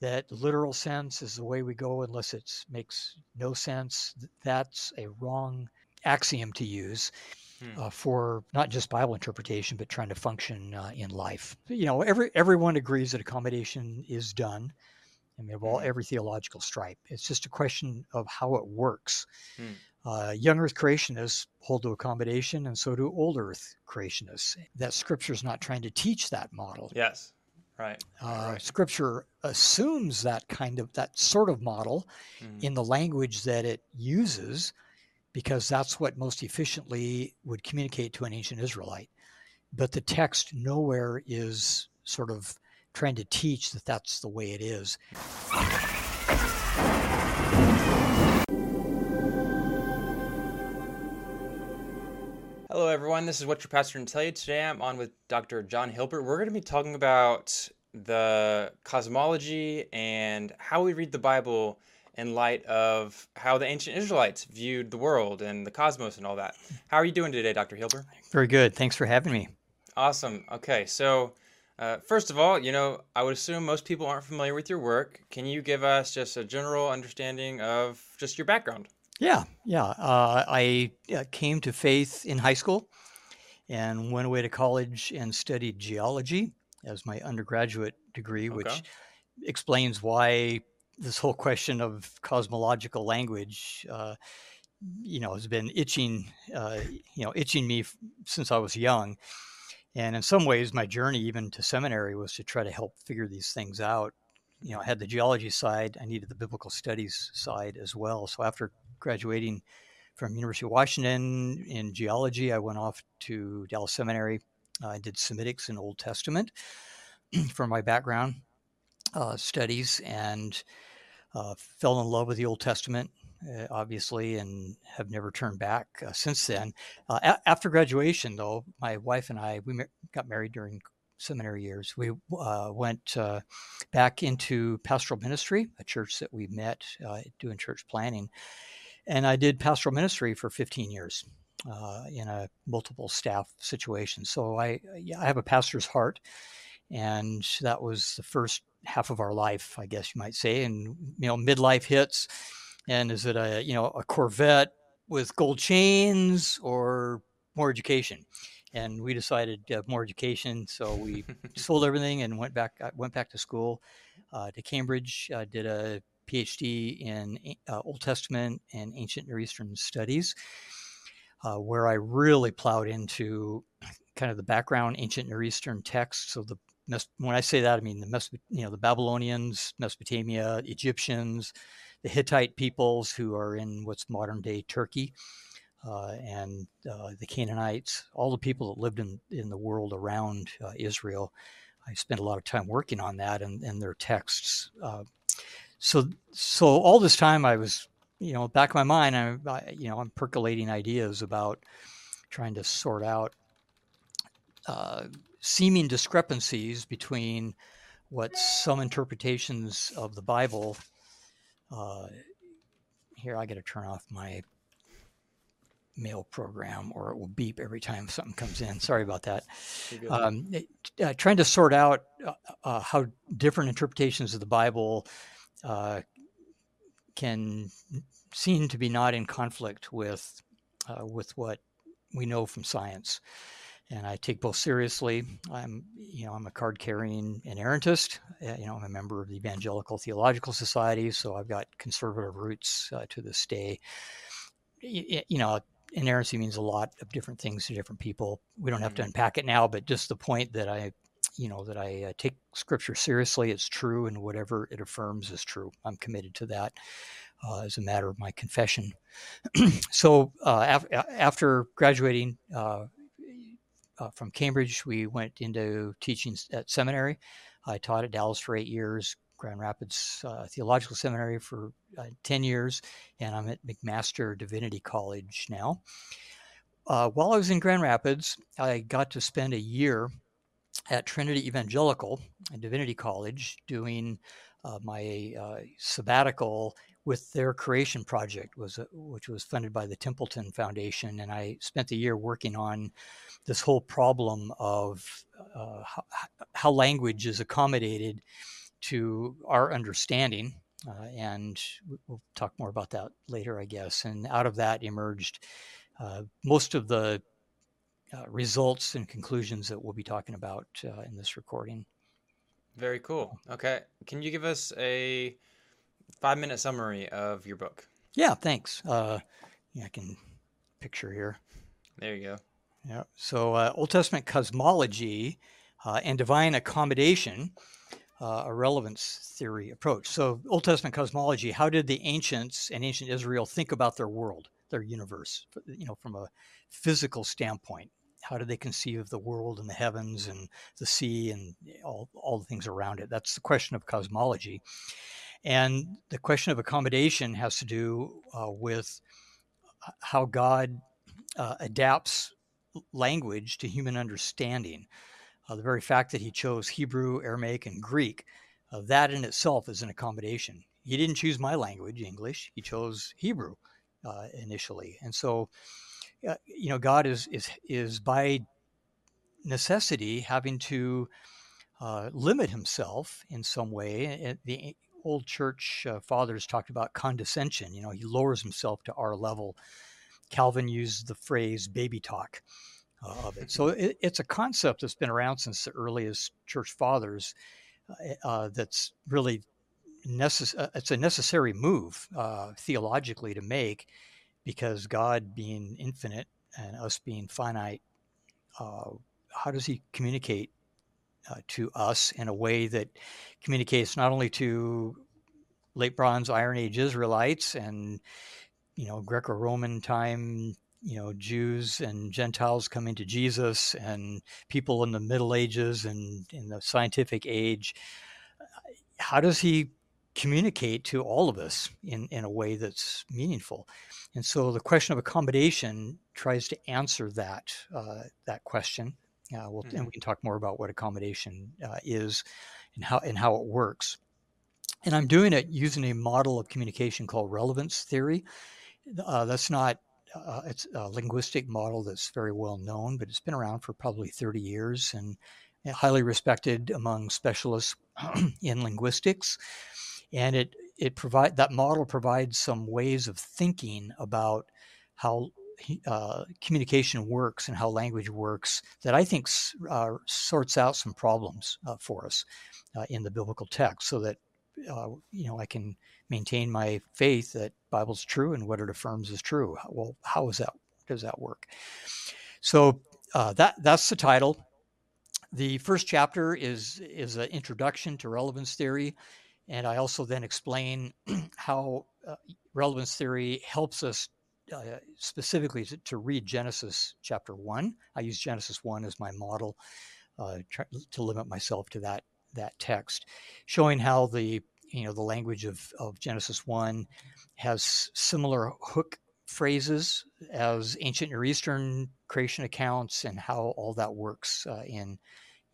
that literal sense is the way we go unless it makes no sense. That's a wrong axiom to use. Hmm. Uh, for not just Bible interpretation, but trying to function uh, in life. You know, every everyone agrees that accommodation is done. I mean, of all hmm. every theological stripe, it's just a question of how it works. Hmm. Uh, young Earth creationists hold to accommodation, and so do old Earth creationists. That Scripture is not trying to teach that model. Yes. Right. Uh, right. Scripture assumes that kind of that sort of model mm-hmm. in the language that it uses, because that's what most efficiently would communicate to an ancient Israelite. But the text nowhere is sort of trying to teach that that's the way it is. Hello, everyone. This is What Your Pastor Can Tell You. Today I'm on with Dr. John Hilber. We're going to be talking about the cosmology and how we read the Bible in light of how the ancient Israelites viewed the world and the cosmos and all that. How are you doing today, Dr. Hilber? Very good. Thanks for having me. Awesome. Okay, so uh, first of all, you know, I would assume most people aren't familiar with your work. Can you give us just a general understanding of just your background? Yeah, yeah. Uh, I uh, came to faith in high school and went away to college and studied geology as my undergraduate degree, okay. which explains why this whole question of cosmological language, uh, you know, has been itching, uh, you know, itching me f- since I was young. And in some ways, my journey even to seminary was to try to help figure these things out. You know, I had the geology side, I needed the biblical studies side as well. So after graduating from University of Washington in geology. I went off to Dallas Seminary. Uh, I did Semitics and Old Testament for my background uh, studies and uh, fell in love with the Old Testament, uh, obviously, and have never turned back uh, since then. Uh, a- after graduation, though, my wife and I we ma- got married during seminary years. We uh, went uh, back into pastoral ministry, a church that we met uh, doing church planning and I did pastoral ministry for 15 years uh, in a multiple staff situation. So I, I have a pastor's heart, and that was the first half of our life, I guess you might say. And you know, midlife hits, and is it a you know a Corvette with gold chains or more education? And we decided uh, more education, so we sold everything and went back. I went back to school uh, to Cambridge. Uh, did a PhD in uh, Old Testament and ancient Near Eastern studies, uh, where I really plowed into kind of the background ancient Near Eastern texts. So the when I say that, I mean the Mes- you know the Babylonians, Mesopotamia, Egyptians, the Hittite peoples who are in what's modern day Turkey, uh, and uh, the Canaanites, all the people that lived in in the world around uh, Israel. I spent a lot of time working on that and, and their texts. Uh, so so all this time I was you know back in my mind I, I you know I'm percolating ideas about trying to sort out uh, seeming discrepancies between what some interpretations of the Bible. Uh, here, I got to turn off my mail program or it will beep every time something comes in. Sorry about that. Um, uh, trying to sort out uh, uh, how different interpretations of the Bible uh, can seem to be not in conflict with uh, with what we know from science. And I take both seriously. I'm, you know, I'm a card-carrying inerrantist. Uh, you know, I'm a member of the Evangelical Theological Society, so I've got conservative roots uh, to this day. You know, inerrancy means a lot of different things to different people. We don't have to mm-hmm. unpack it now, but just the point that I you know that I uh, take Scripture seriously. It's true, and whatever it affirms is true. I'm committed to that uh, as a matter of my confession. so uh, af- after graduating uh, uh, from Cambridge, we went into teaching at seminary. I taught at Dallas for eight years, Grand Rapids uh, Theological Seminary for 10 years, and I'm at McMaster Divinity College now. while I was in Grand Rapids, I got to spend a year at Trinity Evangelical and Divinity College doing uh, my uh, sabbatical with their creation project was uh, which was funded by the Templeton Foundation and I spent the year working on this whole problem of uh, how, how, language is accommodated to our understanding. Uh, and we'll talk more about that later, I guess. And out of that emerged uh, most of the uh, results and conclusions that we'll be talking about uh, in this recording. Very cool. Okay. Can you give us a five minute summary of your book? Yeah, thanks. Uh, yeah, I can picture here. There you go. Yeah. So, uh, Old Testament cosmology uh, and divine accommodation, uh, a relevance theory approach. So, Old Testament cosmology, how did the ancients and ancient Israel think about their world, their universe, you know, from a physical standpoint? How did they conceive of the world and the heavens and the sea and all, all the things around it? That's the question of cosmology. And the question of accommodation has to do uh, with uh, how God uh, adapts language to human understanding. Uh, the very fact that he chose Hebrew, Aramaic, and Greek, uh, that in itself is an accommodation. He didn't choose my language, English. He chose Hebrew uh, initially, and so uh, you know, God is is is by necessity having to uh, limit himself in some way. The old church uh, fathers talked about condescension. You know, he lowers himself to our level. Calvin used the phrase "baby talk." Uh, of it. So it, it's a concept that's been around since the earliest church fathers. Uh, uh that's really necessary. Uh, it's a necessary move uh, theologically to make because God being infinite and us being finite, how does He communicate uh, to us in a way that communicates not only to late Bronze Iron Age Israelites and you know Greco-Roman time, you know Jews and Gentiles coming to Jesus and people in the Middle Ages and in the scientific age. How does He communicate to all of us in, in a way that's meaningful. And so the question of accommodation tries to answer that uh, that question. Uh, we'll, mm-hmm. And we can talk more about what accommodation uh, is and how and how it works. And I'm doing it using a model of communication called relevance theory. Uh, that's not uh, it's a linguistic model that's very well known, but it's been around for probably 30 years and highly respected among specialists in linguistics. And it it provide that model provides some ways of thinking about how uh, communication works and how language works that I think uh, sorts out some problems uh, for us uh, in the biblical text, so that uh, you know I can maintain my faith that Bible's true and what it affirms is true. Well, how is that? Does that work? So uh, that that's the title. The first chapter is is an introduction to relevance theory. And I also then explain how uh, relevance theory helps us uh, specifically to, to, read Genesis chapter one. I use Genesis one as my model uh, to limit myself to that that text, showing how the you know the language of, of Genesis one has similar hook phrases as ancient Near Eastern creation accounts and how all that works uh, in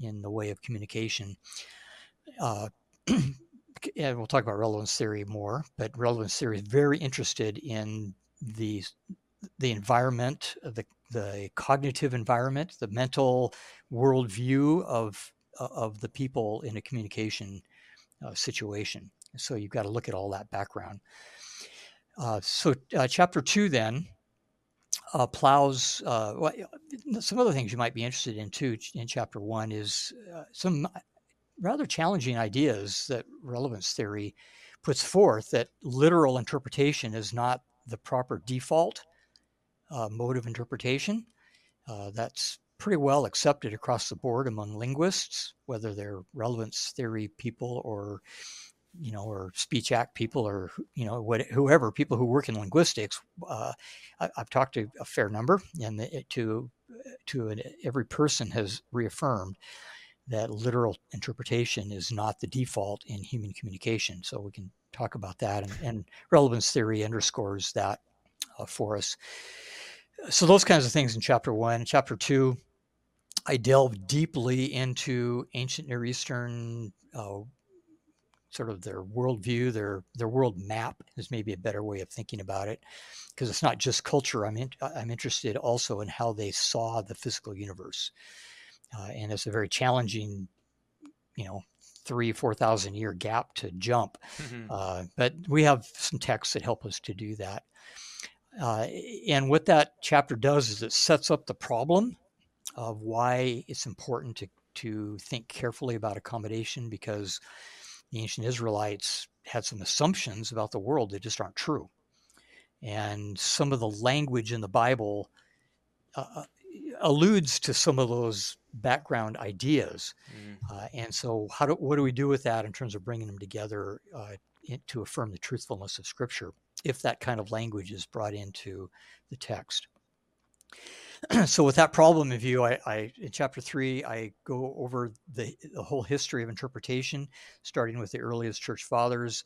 in the way of communication. Uh, and we'll talk about relevance theory more, but relevance theory is very interested in the the environment, the the cognitive environment, the mental worldview of of the people in a communication uh, situation. So you've got to look at all that background. Uh, so uh, chapter two then uh, plows uh, well, some other things you might be interested in too. In chapter one is some rather challenging ideas that relevance theory puts forth that literal interpretation is not the proper default mode of interpretation. Uh, that's pretty well accepted across the board among linguists, whether they're relevance theory people or you know, or speech act people, or you know, what, whoever people who work in linguistics. Uh, I, have talked to a fair number, and to to an, every person has reaffirmed that literal interpretation is not the default in human communication. So we can talk about that, and, and relevance theory underscores that uh, for us. So those kinds of things in chapter one. chapter two, I delve deeply into ancient Near Eastern. Uh, sort of their worldview, their their world map is maybe a better way of thinking about it, because it's not just culture. I'm in, I'm interested also in how they saw the physical universe uh, and it's a very challenging, you know, three, 4,000 year gap to jump. Mm-hmm. Uh, but we have some texts that help us to do that. Uh, and what that chapter does is it sets up the problem of why it's important to, to think carefully about accommodation because the ancient Israelites had some assumptions about the world that just aren't true. And some of the language in the Bible uh, uh alludes to some of those background ideas. Mm. Uh, and so, how do, what do we do with that in terms of bringing them together uh, in, to affirm the truthfulness of Scripture if that kind of language is brought into the text? so, with that problem in view, I, I, in chapter three, I go over the, the whole history of interpretation, starting with the earliest church fathers,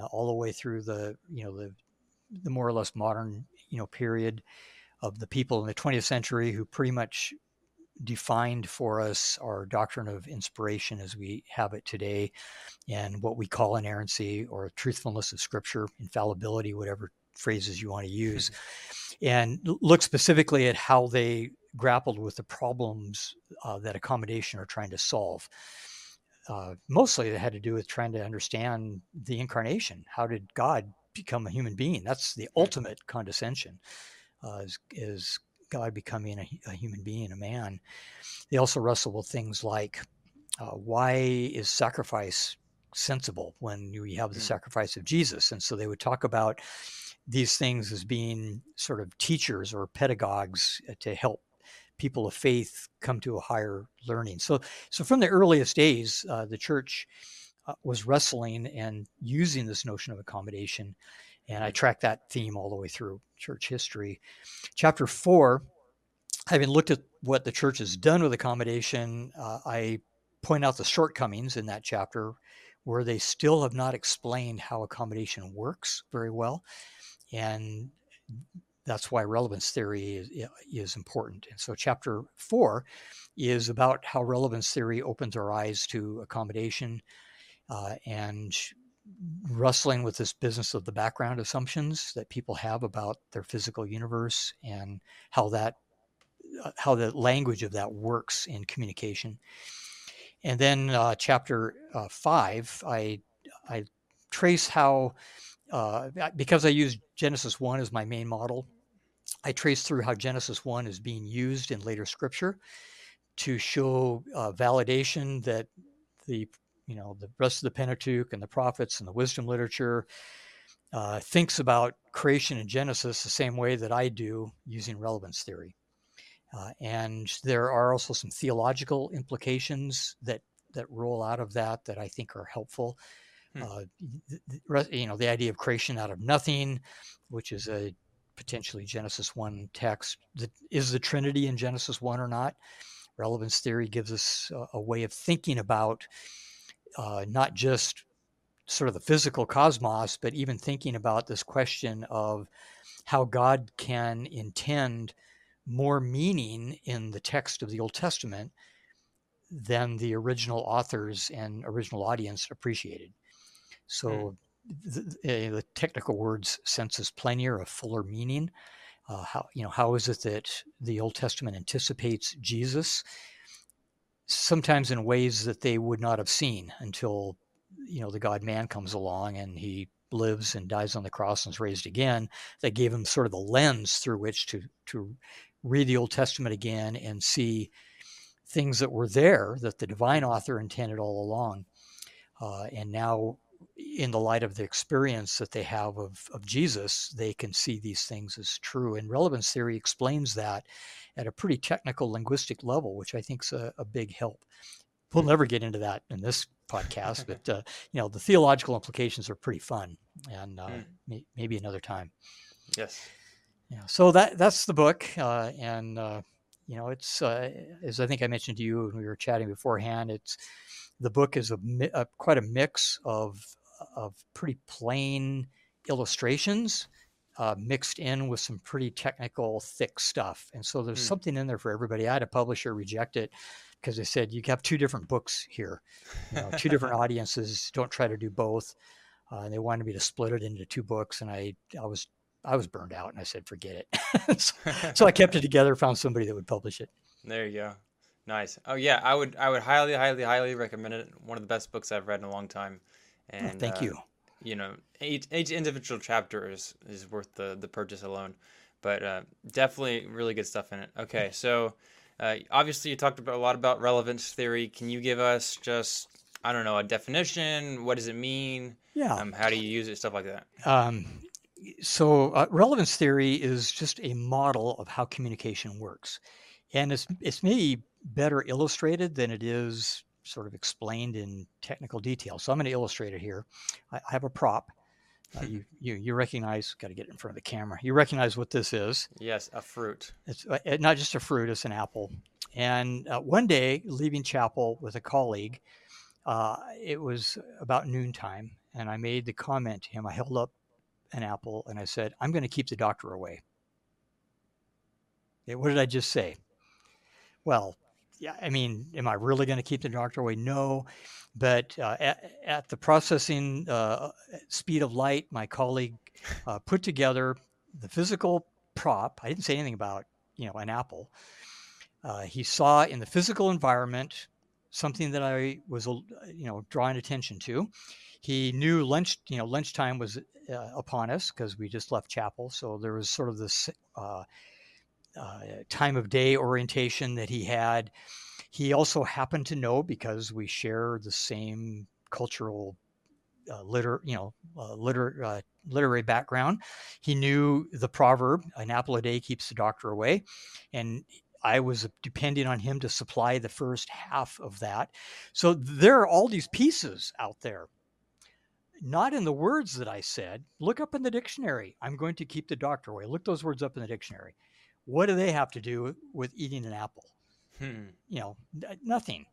uh, all the way through the you know the the more or less modern you know period of the people in the 20th century who pretty much defined for us our doctrine of inspiration as we have it today and what we call inerrancy or truthfulness of scripture, infallibility, whatever phrases you want to use, and look specifically at how they grappled with the problems uh, that accommodation are trying to solve. Uh, mostly it had to do with trying to understand the incarnation. How did God become a human being? That's the ultimate condescension, uh, is, is God becoming a, a, human being, a man. They also wrestle with things like uh, why is sacrifice sensible when we have the mm. sacrifice of Jesus? And so they would talk about these things as being sort of teachers or pedagogues uh, to help people of faith come to a higher learning. So, so from the earliest days, uh, the church uh, was wrestling and using this notion of accommodation and I track that theme all the way through church history. Chapter four, having looked at what the church has done with accommodation, uh, I point out the shortcomings in that chapter where they still have not explained how accommodation works very well. And that's why relevance theory is, is important. And so, chapter four is about how relevance theory opens our eyes to accommodation uh, and wrestling with this business of the background assumptions that people have about their physical universe and how that uh, how the language of that works in communication and then uh, chapter uh, five i i trace how uh, because i use genesis 1 as my main model i trace through how genesis 1 is being used in later scripture to show uh, validation that the you know the rest of the Pentateuch and the prophets and the wisdom literature uh, thinks about creation and Genesis the same way that I do using relevance theory. Uh, and there are also some theological implications that that roll out of that that I think are helpful. Hmm. Uh, you know, the idea of creation out of nothing, which is a potentially Genesis 1 text. Is the Trinity in Genesis 1 or not? Relevance theory gives us a, a way of thinking about uh, not just sort of the physical cosmos, but even thinking about this question of how God can intend more meaning in the text of the Old Testament than the original authors and original audience appreciated. So mm. the, eh, the, technical words sensus plenior, a fuller meaning. Uh, how you know how is it that the Old Testament anticipates Jesus? sometimes in ways that they would not have seen until you know the god man comes along and he lives and dies on the cross and is raised again that gave him sort of the lens through which to to read the old testament again and see things that were there that the divine author intended all along uh, and now in the light of the experience that they have of, of jesus they can see these things as true and relevance theory explains that at a pretty technical linguistic level, which I think is a, a big help. We'll hmm. never get into that in this podcast, but uh, you know the theological implications are pretty fun, and uh, mm. may, maybe another time. Yes. Yeah. So that that's the book, uh, and uh, you know it's uh, as I think I mentioned to you when we were chatting beforehand. It's the book is a, a quite a mix of of pretty plain illustrations uh, mixed in with some pretty technical, thick stuff. And so there's mm. something in there for everybody. I had a publisher reject it because they said you have two different books here, you know, two different audiences. Don't try to do both. Uh, and they wanted me to split it into two books, and I I was I was burned out, and I said forget it. so, so I kept it together, found somebody that would publish it. There you go. Nice. Oh yeah, I would I would highly highly highly recommend it. One of the best books I've read in a long time. Oh, and oh, thank uh, you. You know, each each individual chapter is is worth the the purchase alone. But uh, definitely really good stuff in it. Okay, so uh, obviously you talked about a lot about relevance theory. Can you give us just I don't know a definition? What does it mean? Yeah. Um, how do you use it? Stuff like that. Um, so uh, relevance theory is just a model of how communication works and it's it's maybe better illustrated than it is sort of explained in technical detail. So I'm going to illustrate it here. I, I have a prop. Uh, you, you you recognize got to get it in front of the camera. You recognize what this is? Yes, a fruit. It's uh, not just a fruit; it's an apple. And uh, one day, leaving chapel with a colleague, uh, it was about noontime, and I made the comment to him. I held up an apple and I said, "I'm going to keep the doctor away." Okay, what did I just say? Well, yeah, I mean, am I really going to keep the doctor away? No. But uh, at, at, the processing uh, speed of light, my colleague uh, put together the physical prop. I didn't say anything about, you know, an apple. Uh, he saw in the physical environment something that I was, you know, drawing attention to. He knew lunch, you know, lunchtime was uh, upon us because we just left chapel. So there was sort of this uh, time of day orientation that he had. He also happened to know because we share the same cultural uh, liter, you know, uh, liter, uh, literary background. He knew the proverb, "An apple a day keeps the doctor away," and I was depending on him to supply the first half of that. So there are all these pieces out there. Not in the words that I said. Look up in the dictionary. I'm going to keep the doctor away. Look those words up in the dictionary. What do they have to do with eating an apple? Hmm. You know, nothing.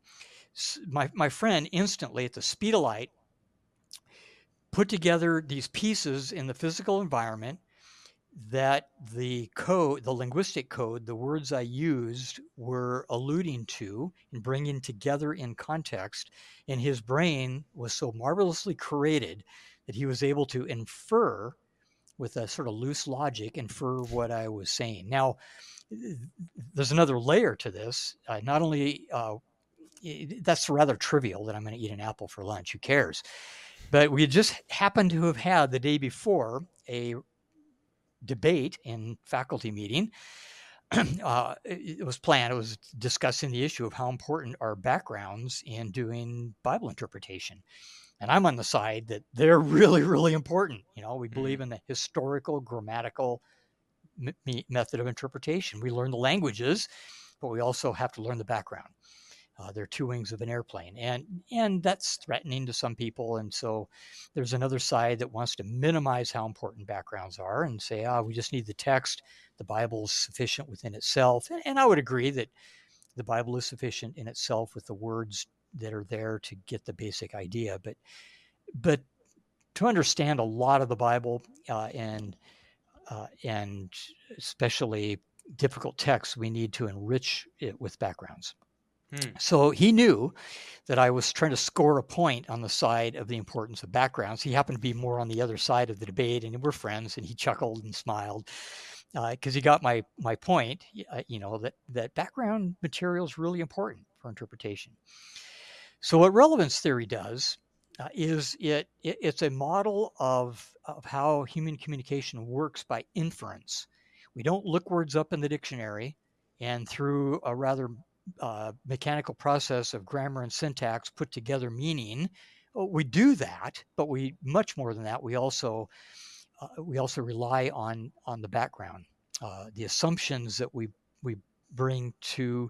My, my friend instantly at the speed of light put together these pieces in the physical environment that the code, the linguistic code, the words I used were alluding to and bringing together in context. And his brain was so marvelously created that he was able to infer with a sort of loose logic infer what I was saying. Now, there's another layer to this. Uh, not only uh, that's rather trivial that I'm going to eat an apple for lunch. Who cares? But we just happened to have had the day before a debate in faculty meeting. Uh, it was planned. It was discussing the issue of how important are backgrounds in doing Bible interpretation. And I'm on the side that they're really, really important. You know, we believe mm-hmm. in the historical, grammatical m- method of interpretation. We learn the languages, but we also have to learn the background. Uh, they're two wings of an airplane, and and that's threatening to some people. And so, there's another side that wants to minimize how important backgrounds are and say, ah, we just need the text. The Bible is sufficient within itself, and, and I would agree that the Bible is sufficient in itself with the words that are there to get the basic idea. But but to understand a lot of the Bible uh, and uh, and especially difficult texts, we need to enrich it with backgrounds. Hmm. So he knew that I was trying to score a point on the side of the importance of backgrounds. He happened to be more on the other side of the debate, and we're friends. And he chuckled and smiled because uh, he got my my point. Uh, you know that that background material is really important for interpretation. So what relevance theory does uh, is it, it, it's a model of of how human communication works by inference. We don't look words up in the dictionary and through a rather uh, mechanical process of grammar and syntax put together meaning. Uh, we do that, but we much more than that. We also uh, we also rely on on the background, uh, the assumptions that we we bring to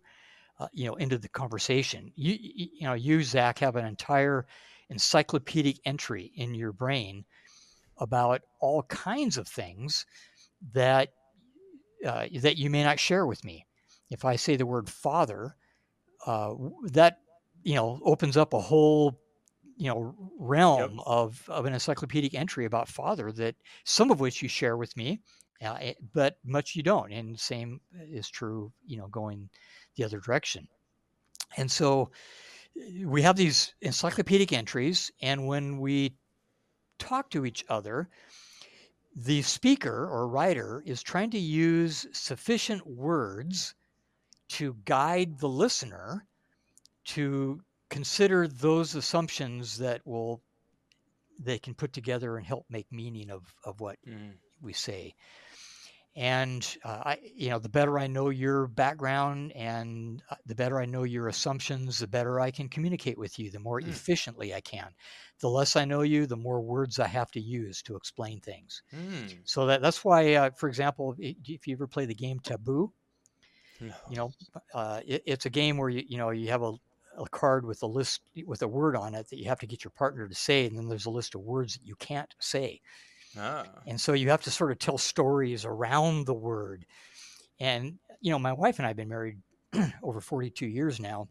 uh, you know into the conversation. You you know you zach have an entire encyclopedic entry in your brain about all kinds of things that uh, that you may not share with me. If i say the word father uh, that you know opens up a whole you know realm yep. of of an encyclopedic entry about father that some of which you share with me uh, eh, but much you don't. And same is true you know going the other direction. And so eh, we have these encyclopedic entries, and when we talk to each other, the speaker or writer is trying to use sufficient words to guide the listener to consider those assumptions that will they can put together and help make meaning of of what mm. we say and uh, I, you know, the better I know your background and uh, the better I know your assumptions, the better I can communicate with you, the more mm. efficiently I can. The less I know you, the more words I have to use to explain things. Mm. So that that's why, uh, for example, if you ever play the game Taboo, no. you know, uh, it, it's a game where you you know you have a a card with a list with a word on it that you have to get your partner to say, and then there's a list of words that you can't say. Ah. And so you have to sort of tell stories around the word. And, you know, my wife and I have been married over 42 years now.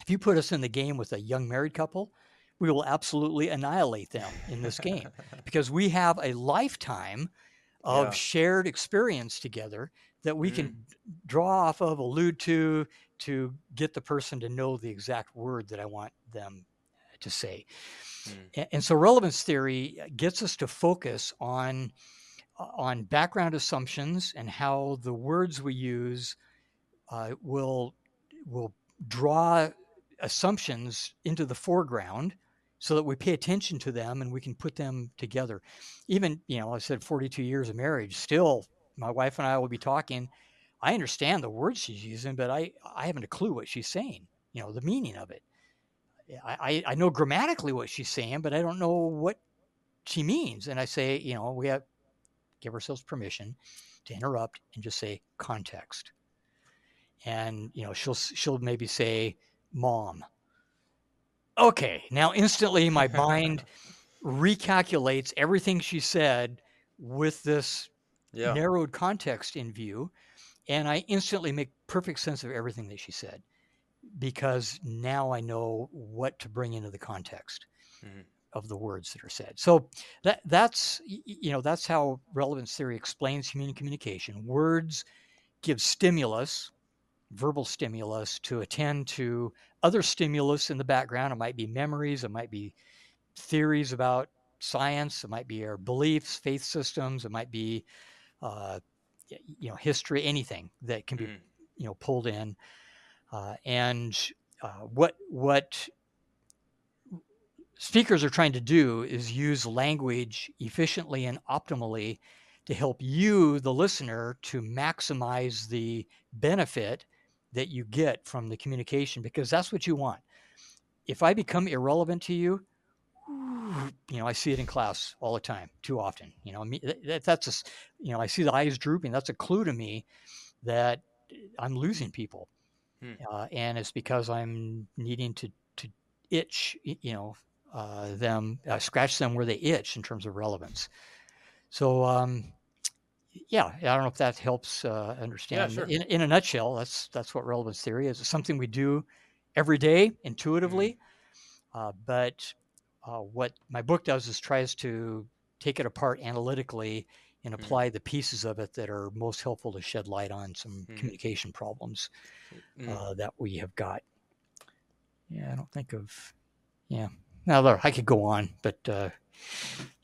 If you put us in the game with a young married couple, we will absolutely annihilate them in this game because we have a lifetime of yeah. shared experience together that we mm. can draw off of, allude to, to get the person to know the exact word that I want them to say. Mm. And so relevance theory uh, gets us to focus on uh, on background assumptions and how the words we use uh, will will draw assumptions into the foreground so that we pay attention to them and we can put them together. Even, you know, I said 42 years of marriage, still my wife and I will be talking. I understand the words she's using, but I, I haven't a clue what she's saying, you know, the meaning of it. Eh, I, I know grammatically what she's saying, but I don't know what she means. And I say, you know, we have give ourselves permission to interrupt and just say context. And you know, she'll she'll maybe say mom. Okay, now instantly my mind recalculates everything she said with this yeah. narrowed context in view, and I instantly make perfect sense of everything that she said because now I know what to bring into the context mm-hmm. of the words that are said. So that that's you know that's how relevance theory explains human communication. Words give stimulus, verbal stimulus to attend to other stimulus in the background. It might be memories, it might be theories about science, it might be our beliefs, faith systems, it might be uh, you know history, anything that can be mm-hmm. you know pulled in. Uh, and uh, what what speakers are trying to do is use language efficiently and optimally to help you, the listener, to maximize the benefit that you get from the communication because that's what you want. If I become irrelevant to you, you know, I see it in class all the time, too often. You know, that, that's a, you know, I see the eyes drooping. That's a clue to me that I'm losing people. Hmm. Uh, and it's because I'm needing to to itch, you know, uh, them uh, scratch them where they itch in terms of relevance. So um, yeah, I don't know if that helps uh, understand. Yeah, sure. in, in a nutshell, that's that's what relevance theory is. It's something we do every day intuitively, mm. but uh, what my book does is tries to take it apart analytically and mm-hmm. apply mm. the pieces of it that are most helpful to shed light on some mm. communication problems mm. uh, that we have got. Yeah, I don't think of. Yeah, now there I could go on, but uh,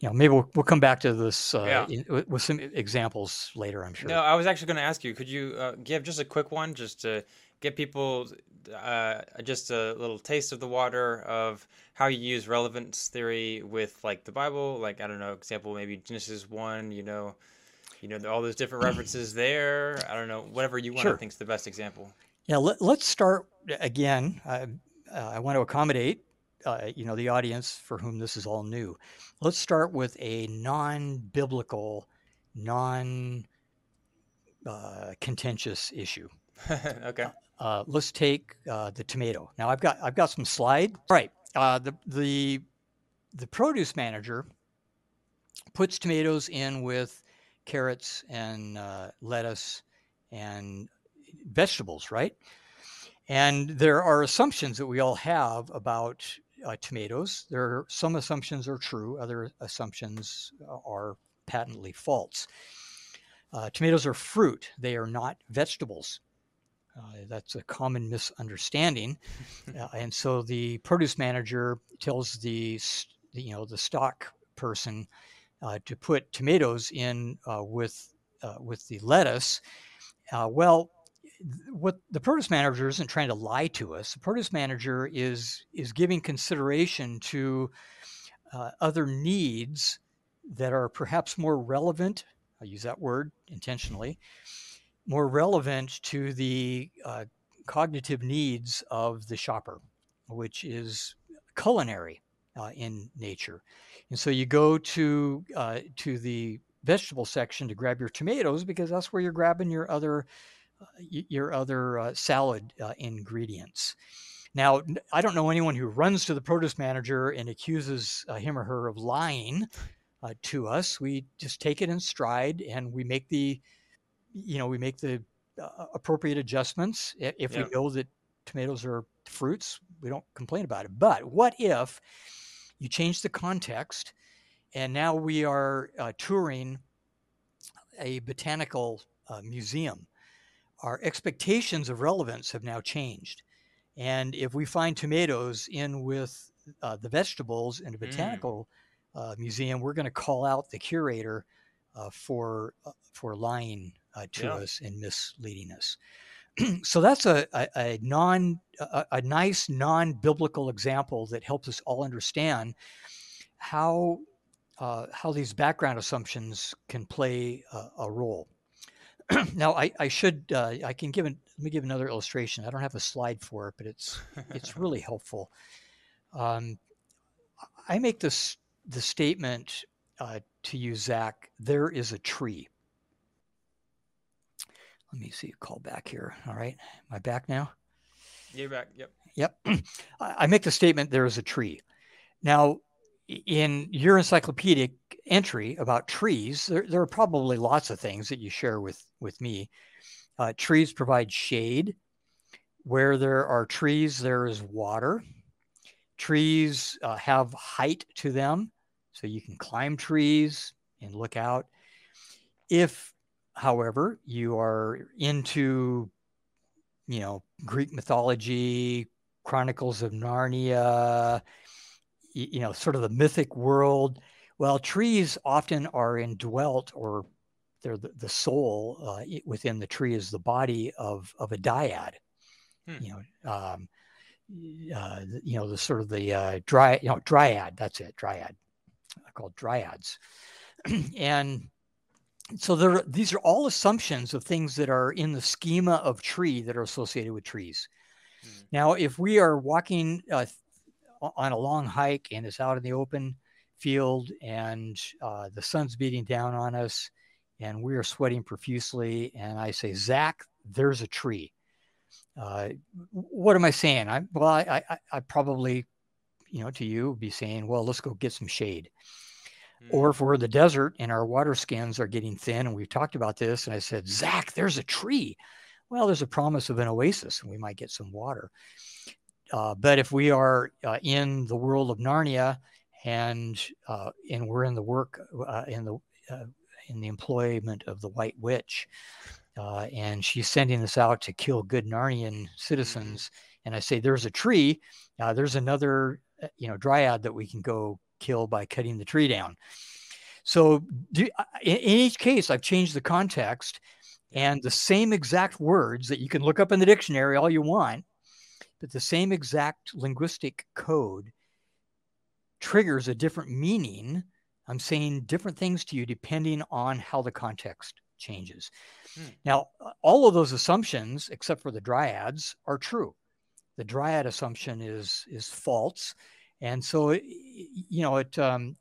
you know maybe we'll, we'll come back to this uh, yeah. in, with some examples later. I'm sure. No, I was actually going to ask you. Could you uh, give just a quick one, just to get people uh, just a little taste of the water of how you use relevance theory with like the Bible, like I don't know, example maybe Genesis one, you know, you know all those different references there. I don't know, whatever you want sure. to think is the best example. Yeah, let, us start again. Uh, I want to accommodate, uh, you know, the audience for whom this is all new. Let's start with a non-biblical, non uh, contentious issue. okay. Uh, let's take uh, the tomato. Now I've got I've got some slide. All right. Uh, the the the produce manager puts tomatoes in with carrots and uh, lettuce and vegetables, right? And there are assumptions that we all have about uh, tomatoes. There are some assumptions are true, other assumptions are patently false. Uh, tomatoes are fruit; they are not vegetables. Uh, that's a common misunderstanding, uh, and so the produce manager tells the, the you know the stock person uh, to put tomatoes in uh, with uh, with the lettuce. Uh, well, what the produce manager isn't trying to lie to us. The produce manager is is giving consideration to uh, other needs that are perhaps more relevant. I use that word intentionally, more relevant to the uh, cognitive needs of the shopper, which is culinary uh, in nature. And so you go to uh, to the vegetable section to grab your tomatoes because that's where you're grabbing your other uh, your other uh, salad uh, ingredients. Now, I don't know anyone who runs to the produce manager and accuses him or her of lying to us. We just take it in stride and we make the, you know, we make the uh, appropriate adjustments. If yeah. we know that tomatoes are fruits, we don't complain about it. But what if you change the context and now we are touring a botanical museum? our expectations of relevance have now changed. And if we find tomatoes in with uh, the vegetables in a mm. botanical mm. uh, museum, we're going to call out the curator uh, for uh, for lying uh, to yeah. us and misleading us. so that's a, a, a non a, a, nice non biblical example that helps us all understand how uh, how these background assumptions can play a role. now I, I should uh, I can give an, let me give another illustration. I don't have a slide for it, but it's it's really helpful. Um, I make this the statement uh, to you, Zach. There is a tree. Let me see. You call back here. All right, am I back now? You're back. Yep. Yep. I make the statement. There is a tree. Now, in your encyclopedic entry about trees, there, there, are probably lots of things that you share with with me. Uh, trees provide shade. Where there are trees, there is water. Trees uh, have height to them, so you can climb trees and look out. If, however, you are into, you know, Greek mythology, Chronicles of Narnia, you know, sort of the mythic world. Well, trees often are indwelt or they're the, the soul uh, within the tree is the body of, of a dyad, hmm. you know, um, uh, you know, the sort of the uh, dry, you know, dryad, that's it, dryad, called dryads. and so there, these are all assumptions of things that are in the schema of tree that are associated with trees. Hmm. Now, if we are walking uh, on a long hike and it's out in the open field and uh, the sun's beating down on us and we are sweating profusely and i say zach there's a tree uh, what am i saying i well I, I, I probably you know to you be saying well let's go get some shade mm. or if we're in the desert and our water skins are getting thin and we've talked about this and i said zach there's a tree well there's a promise of an oasis and we might get some water uh, but if we are uh, in the world of Narnia and uh, and we're in the work uh, in the uh, in the employment of the White Witch, uh, and she's sending us out to kill good Narnian citizens, mm-hmm. and I say there's a tree, there's another you know dryad that we can go kill by cutting the tree down. So do, in, in each case, I've changed the context, and the same exact words that you can look up in the dictionary all you want but the same exact linguistic code triggers a different meaning. I'm saying different things to you depending on how the context changes. Hmm. Now, all of those assumptions, except for the dryads, are true. The dryad assumption is is false, and so you know it. Um,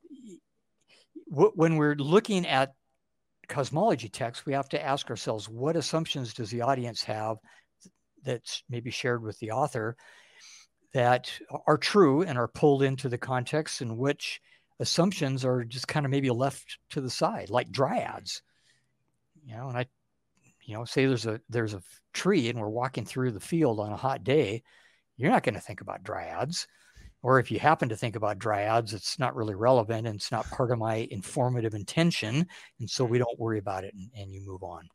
w- when we're looking at cosmology texts, we have to ask ourselves what assumptions does the audience have that's maybe shared with the author that are true and are pulled into the context in which assumptions are just kind of maybe left to the side, like dryads. You know, and I, you know, say there's a there's a tree and we're walking through the field on a hot day, you're not going to think about dryads. Or if you happen to think about dryads, it's not really relevant and it's not part of my informative intention. And so we don't worry about it and, and you move on.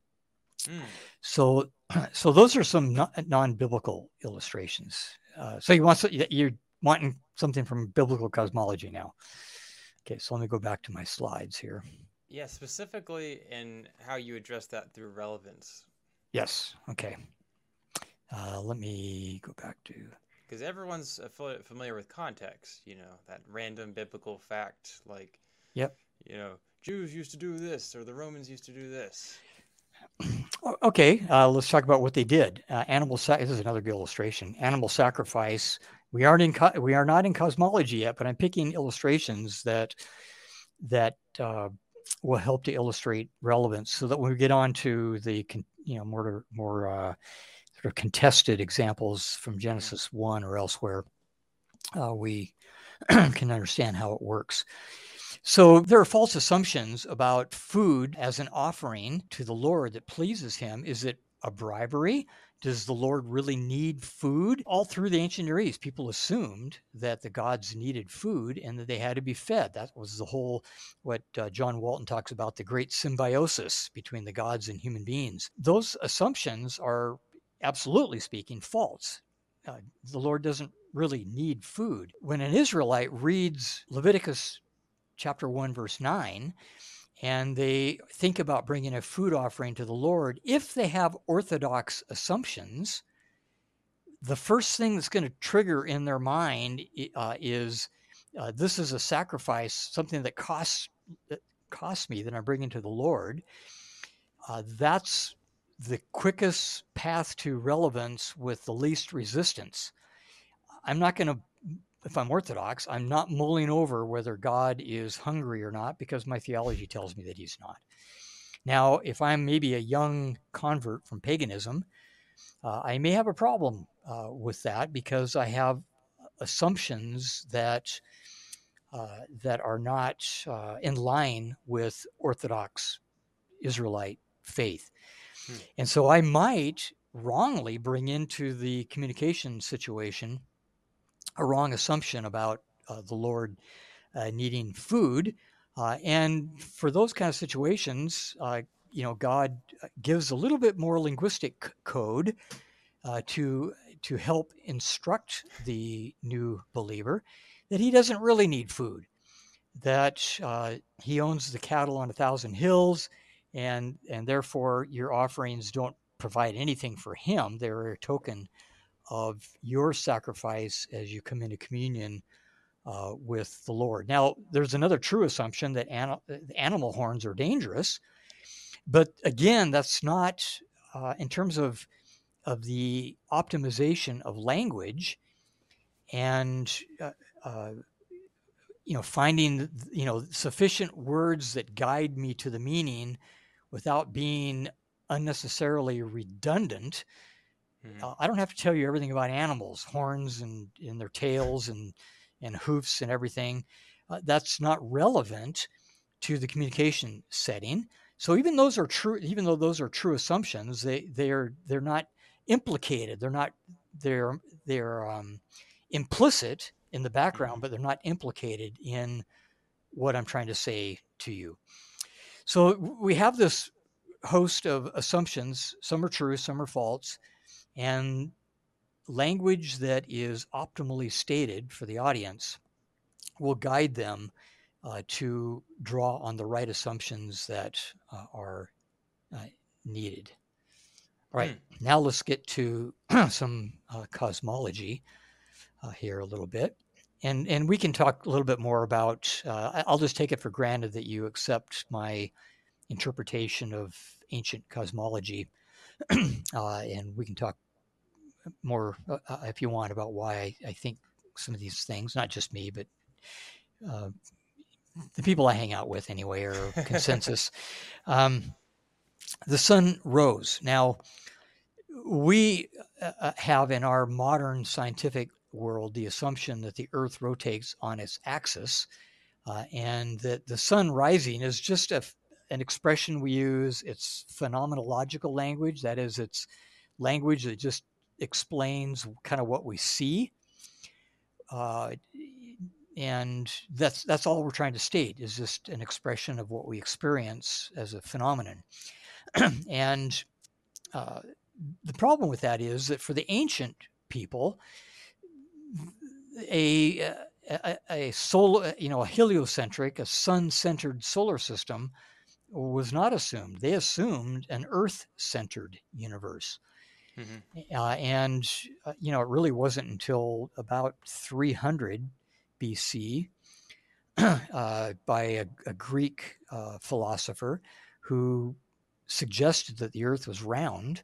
Mm. So, so those are some non-biblical illustrations. Uh, so you want so you're wanting something from biblical cosmology now. Okay, so let me go back to my slides here. Yeah, specifically in how you address that through relevance. Yes. Okay. Uh, let me go back to because everyone's familiar with context. You know that random biblical fact, like yep, you know Jews used to do this or the Romans used to do this. Okay, uh, let's talk about what they did. Uh, animal. Sa- this is another good illustration. Animal sacrifice. We aren't in. Co- we are not in cosmology yet, but I'm picking illustrations that that uh, will help to illustrate relevance, so that when we get on to the you know more more uh, sort of contested examples from Genesis one or elsewhere, uh, we can understand how it works. So there are false assumptions about food as an offering to the Lord that pleases him. Is it a bribery? Does the Lord really need food? All through the ancient Near East, people assumed that the gods needed food and that they had to be fed. That was the whole, what uh, John Walton talks about, the great symbiosis between the gods and human beings. Those assumptions are, absolutely speaking, false. Uh, the Lord doesn't really need food. When an Israelite reads Leviticus chapter 1, verse 9, and they think about bringing a food offering to the Lord, if they have orthodox assumptions, the first thing that's going to trigger in their mind uh, is uh, this is a sacrifice, something that costs that costs me that I'm bringing to the Lord. Uh, that's the quickest path to relevance with the least resistance. I'm not going to if I'm Orthodox, I'm not mulling over whether God is hungry or not because my theology tells me that he's not. Now, if I'm maybe a young convert from paganism, uh, I may have a problem uh, with that because I have assumptions that uh, that are not uh, in line with Orthodox Israelite faith, hmm. and so I might wrongly bring into the communication situation a wrong assumption about uh, the Lord uh, needing food. Uh, and for those kind of situations, uh, you know, God uh, gives a little bit more linguistic code uh, to to help instruct the new believer that he doesn't really need food, that he owns the cattle on a thousand hills, and and therefore your offerings don't provide anything for him. They're a token of your sacrifice as you come into communion uh, with the Lord. Now, there's another true assumption that an- animal horns are dangerous, but again, that's not uh, in terms of of the optimization of language and uh, uh you know finding you know sufficient words that guide me to the meaning without being unnecessarily redundant Mm-hmm. Uh, I don't have to tell you everything about animals, horns and, and their tails and, and hoofs and everything. Uh, that's not relevant to the communication setting. So even those are true, even though those are true assumptions, they they are they're not implicated. They're not they're they're um, implicit in the background, mm-hmm. but they're not implicated in what I'm trying to say to you. So we have this host of assumptions. Some are true, some are false and language that is optimally stated for the audience will guide them uh, to draw on the right assumptions that uh, are uh, needed. All right, mm. now let's get to some uh, cosmology uh, here a little bit. And, and we can talk a little bit more about, uh, I'll just take it for granted that you accept my interpretation of ancient cosmology. and we can talk more uh, uh, if you want about why I, I, think some of these things, not just me, but uh, the people I hang out with anyway, are consensus. um, the sun rose. Now, we uh, uh, have in our modern scientific world the assumption that the Earth rotates on its axis, uh, and that the sun rising is just a, an expression we use. It's phenomenological language. That is, it's language that just explains kind of what we see. Uh, and that's that's all we're trying to state is just an expression of what we experience as a phenomenon. and uh, the problem with that is that for the ancient people, a a, a solar, you know, a heliocentric, a sun-centered solar system was not assumed. They assumed an Earth-centered universe. Mm-hmm. Uh, and, uh, you know, it really wasn't until about 300 BC uh, by a, a Greek uh, philosopher who suggested that the earth was round.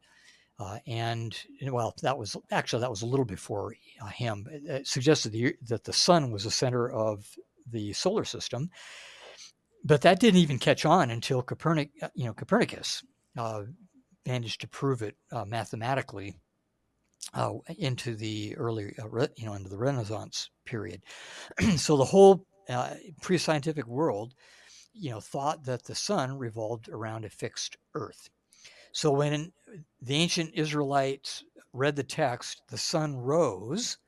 Uh, and well, that was actually that was a little before uh, him. It suggested the, that the sun was the center of the solar system, but that didn't even catch on until Copernic, you know, Copernicus managed to prove it uh, mathematically uh, into the early, uh, you know, into the Renaissance period. so the whole uh, pre-scientific world, you know, thought that the sun revolved around a fixed Earth. So when the ancient Israelites read the text, the sun rose.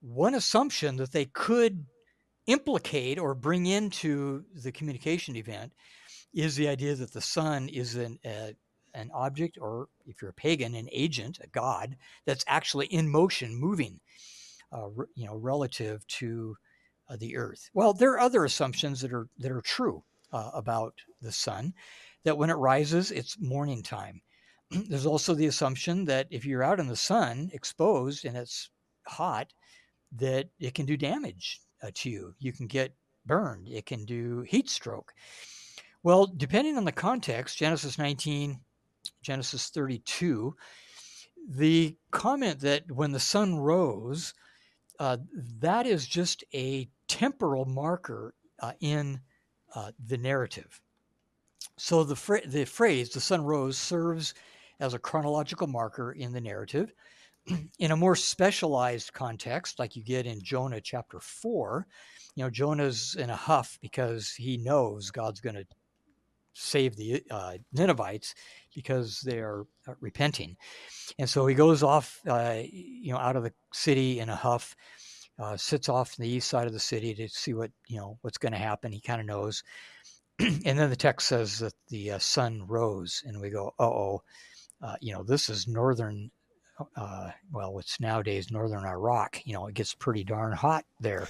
One assumption that they could implicate or bring into the communication event is the idea that the sun is an, uh, an object, or if you're a pagan, an agent, a god that's actually in motion, moving, uh, you know, relative to uh, the earth. Well, there are other assumptions that are that are true uh, about the sun. That when it rises, it's morning time. There's also the assumption that if you're out in the sun, exposed, and it's hot, that it can do damage uh, to you. You can get burned. It can do heat stroke. Well, depending on the context, Genesis 19 Genesis 32, the comment that when the sun rose, uh, that is just a temporal marker uh, in uh, the narrative. So the, fra- the phrase, the sun rose, serves as a chronological marker in the narrative. in a more specialized context, like you get in Jonah chapter 4, you know, Jonah's in a huff because he knows God's going to save the uh, Ninevites because they are uh, repenting. And so he goes off, uh, you know, out of the city in a huff, uh, sits off on the east side of the city to see what, you know, what's going to happen. He kind of knows. and then the text says that the uh, sun rose, and we go, oh, uh, you know, this is northern. Uh, well, it's nowadays northern Iraq, you know, it gets pretty darn hot there.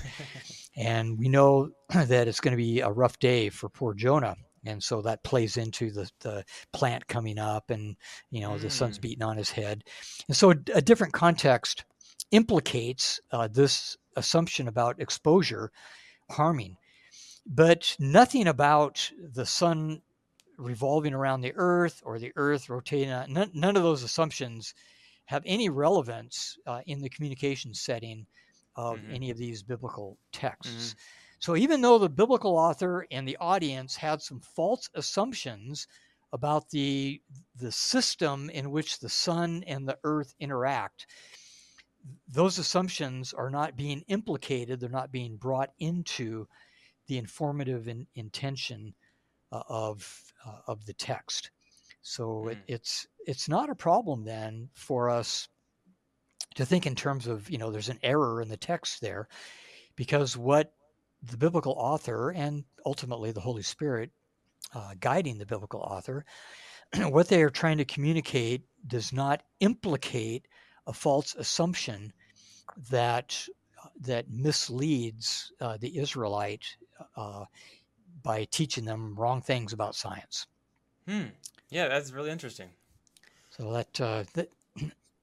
and we know that it's going to be a rough day for poor Jonah and so that plays into the, the plant coming up and you know mm. the sun's mm. beating on his head and so a, a different context implicates uh, this assumption about exposure harming but nothing about the sun revolving around the earth or the earth rotating none, none of those assumptions have any relevance uh, in the communication setting of mm-hmm. any of these biblical texts mm-hmm. So even though the biblical author and the audience had some false assumptions about the the system in which the sun and the earth interact, those assumptions are not being implicated, they're not being brought into the informative in, intention uh, of uh, of the text. So mm. it, it's it's not a problem then for us to think in terms of you know there's an error in the text there because what the biblical author and ultimately the Holy Spirit uh, guiding the biblical author, what they are trying to communicate does not implicate a false assumption that that misleads uh, the Israelite uh, by teaching them wrong things about science. Hmm. Yeah, that's really interesting. So that, uh, that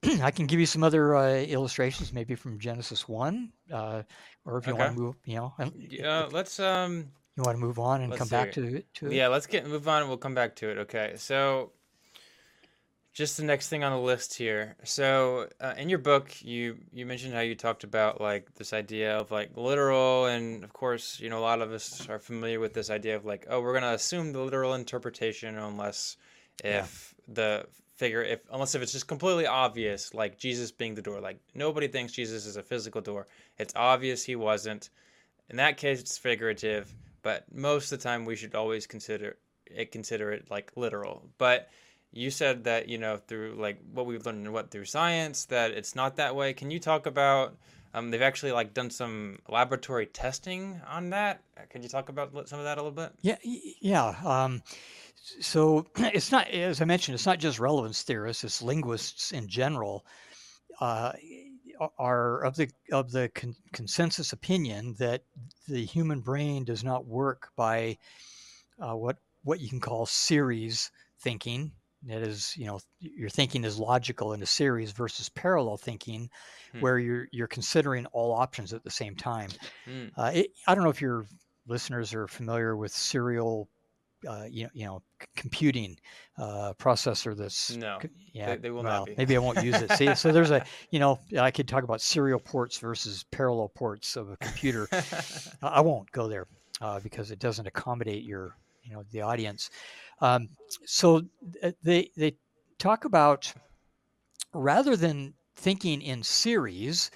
I can give you some other uh, illustrations, maybe from Genesis one, uh, or if you want to move, you know, Yeah, let's um you want to move on and come back to it. To it. yeah, let's get move on and we'll come back to it. Okay. So just the next thing on the list here. So uh, in your book, you you mentioned how you talked about like this idea of like literal, and of course, you know, a lot of us are familiar with this idea of like, oh, we're gonna assume the literal interpretation unless if yeah. the figure if unless if it's just completely obvious like jesus being the door like nobody thinks jesus is a physical door it's obvious he wasn't in that case it's figurative but most of the time we should always consider it consider it like literal but you said that you know through like what we've learned and what through science that it's not that way. Can you talk about um, they've actually like done some laboratory testing on that. Could you talk about some of that a little bit? Yeah yeah um, so it's not, as I mentioned, it's not just relevance theorists; it's linguists in general. Uh, are of the of the con- consensus opinion that the human brain does not work by uh, what what you can call series thinking, That is, you know, your thinking is logical in a series versus parallel thinking, hmm. where you're you're considering all options at the same time. Hmm. Uh, it, I don't know if your listeners are familiar with serial uh, you know, you know, c- computing uh, processor that's no, yeah, they, they will well, not be. maybe I won't use it. See, so there's a, you know, I could talk about serial ports versus parallel ports of a computer. I won't go there uh, because it doesn't accommodate your, you know, the audience. Um, so uh, they they talk about rather than thinking in series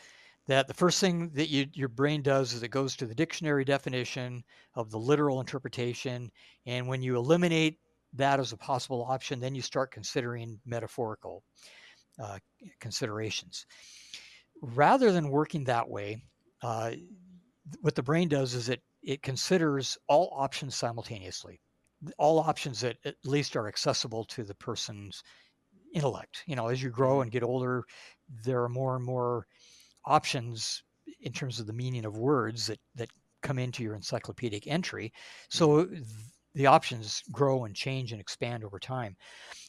that the first thing that you, your brain does is it goes to the dictionary definition of the literal interpretation. And when you eliminate that as a possible option, then you start considering metaphorical uh, considerations. Rather than working that way, uh, what the brain does is it, it considers all options simultaneously, all options that at least are accessible to the person's intellect. You know, as you grow mm-hmm. and get older, there are more and more options in terms of the meaning of words that that come into your encyclopedic entry. So mm-hmm. the options grow and change and expand over time.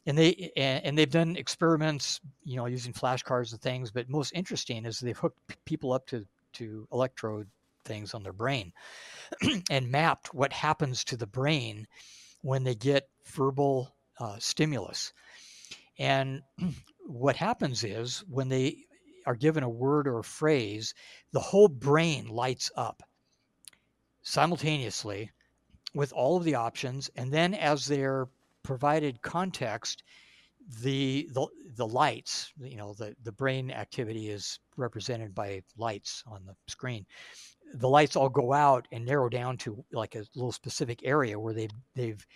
And they and they've done experiments, you know, using flashcards and things. But most interesting is they've hooked people up to to electrode things on their brain and mapped what happens to the brain when they get verbal uh, stimulus. And what happens is when they are given a word or a phrase, the whole brain lights up simultaneously with all of the options. And then as they're provided context, the, the, the lights, you know, the, the brain activity is represented by lights on the screen. The lights all go out and narrow down to like a little specific area where they've, they've,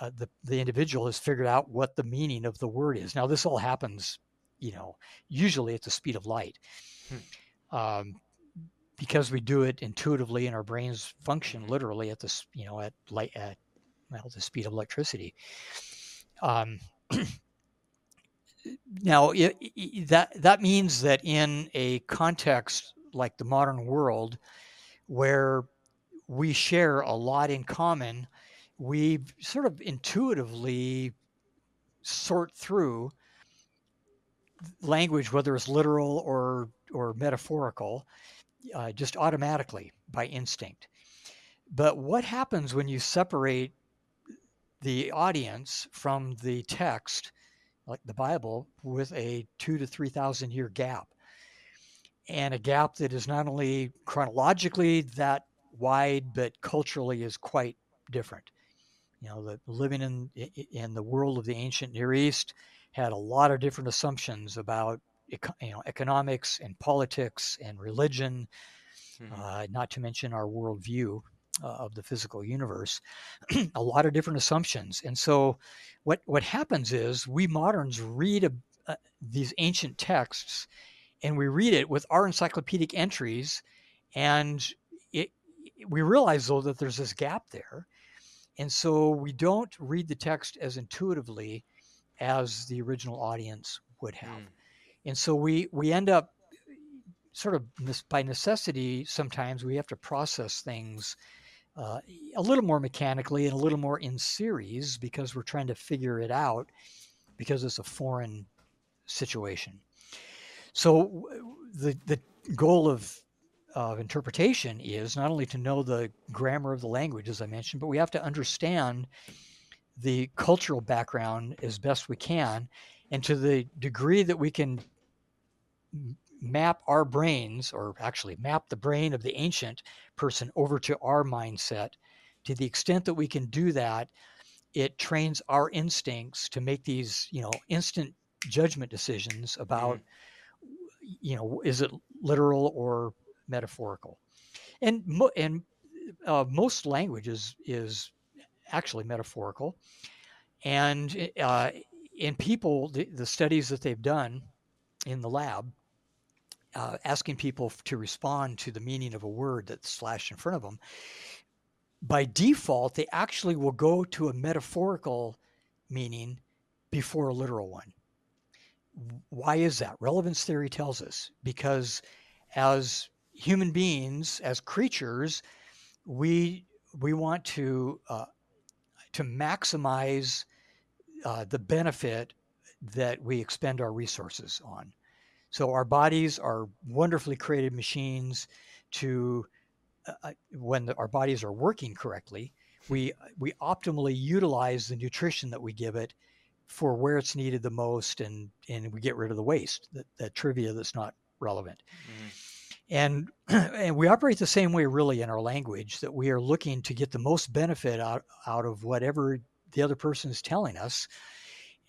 uh, the, the individual has figured out what the meaning of the word is. Now, this all happens you know, usually at the speed of light. Hmm. Um, because we do it intuitively and our brains function literally at this, you know, at light, at, well, the speed of electricity. Um, now it, it, that, that means that in a context like the modern world where we share a lot in common, we sort of intuitively sort through language, whether it's literal or or metaphorical, uh, just automatically by instinct. But what happens when you separate the audience from the text, like the Bible, with a two to three thousand year gap, and a gap that is not only chronologically that wide, but culturally is quite different. You know, the living in in the world of the ancient Near East had a lot of different assumptions about you know economics and politics and religion, mm-hmm. uh, not to mention our worldview uh, of the physical universe. a lot of different assumptions, and so what what happens is we moderns read a, uh, these ancient texts, and we read it with our encyclopedic entries, and it, we realize though that there's this gap there. And so we don't read the text as intuitively as the original audience would have. Mm. And so we we end up sort of by necessity sometimes we have to process things uh, a little more mechanically and a little more in series because we're trying to figure it out because it's a foreign situation. So the the goal of of interpretation is not only to know the grammar of the language, as I mentioned, but we have to understand the cultural background as best we can. And to the degree that we can map our brains, or actually map the brain of the ancient person over to our mindset, to the extent that we can do that, it trains our instincts to make these, you know, instant judgment decisions about, mm-hmm. You know, is it literal or metaphorical? And mo- and uh, most languages is actually metaphorical. And uh, in people, the, the, studies that they've done in the lab, uh, asking people to respond to the meaning of a word that's flashed in front of them, by default, they actually will go to a metaphorical meaning before a literal one. Why is that? Relevance theory tells us because as human beings, as creatures, we we want to uh, to maximize uh, the benefit that we expend our resources on. So our bodies are wonderfully created machines to, uh, uh when the, our bodies are working correctly, we we optimally utilize the nutrition that we give it for where it's needed the most, and and we get rid of the waste, that, that trivia that's not relevant. Mm-hmm. And and we operate the same way really in our language that we are looking to get the most benefit out out of whatever the other person is telling us,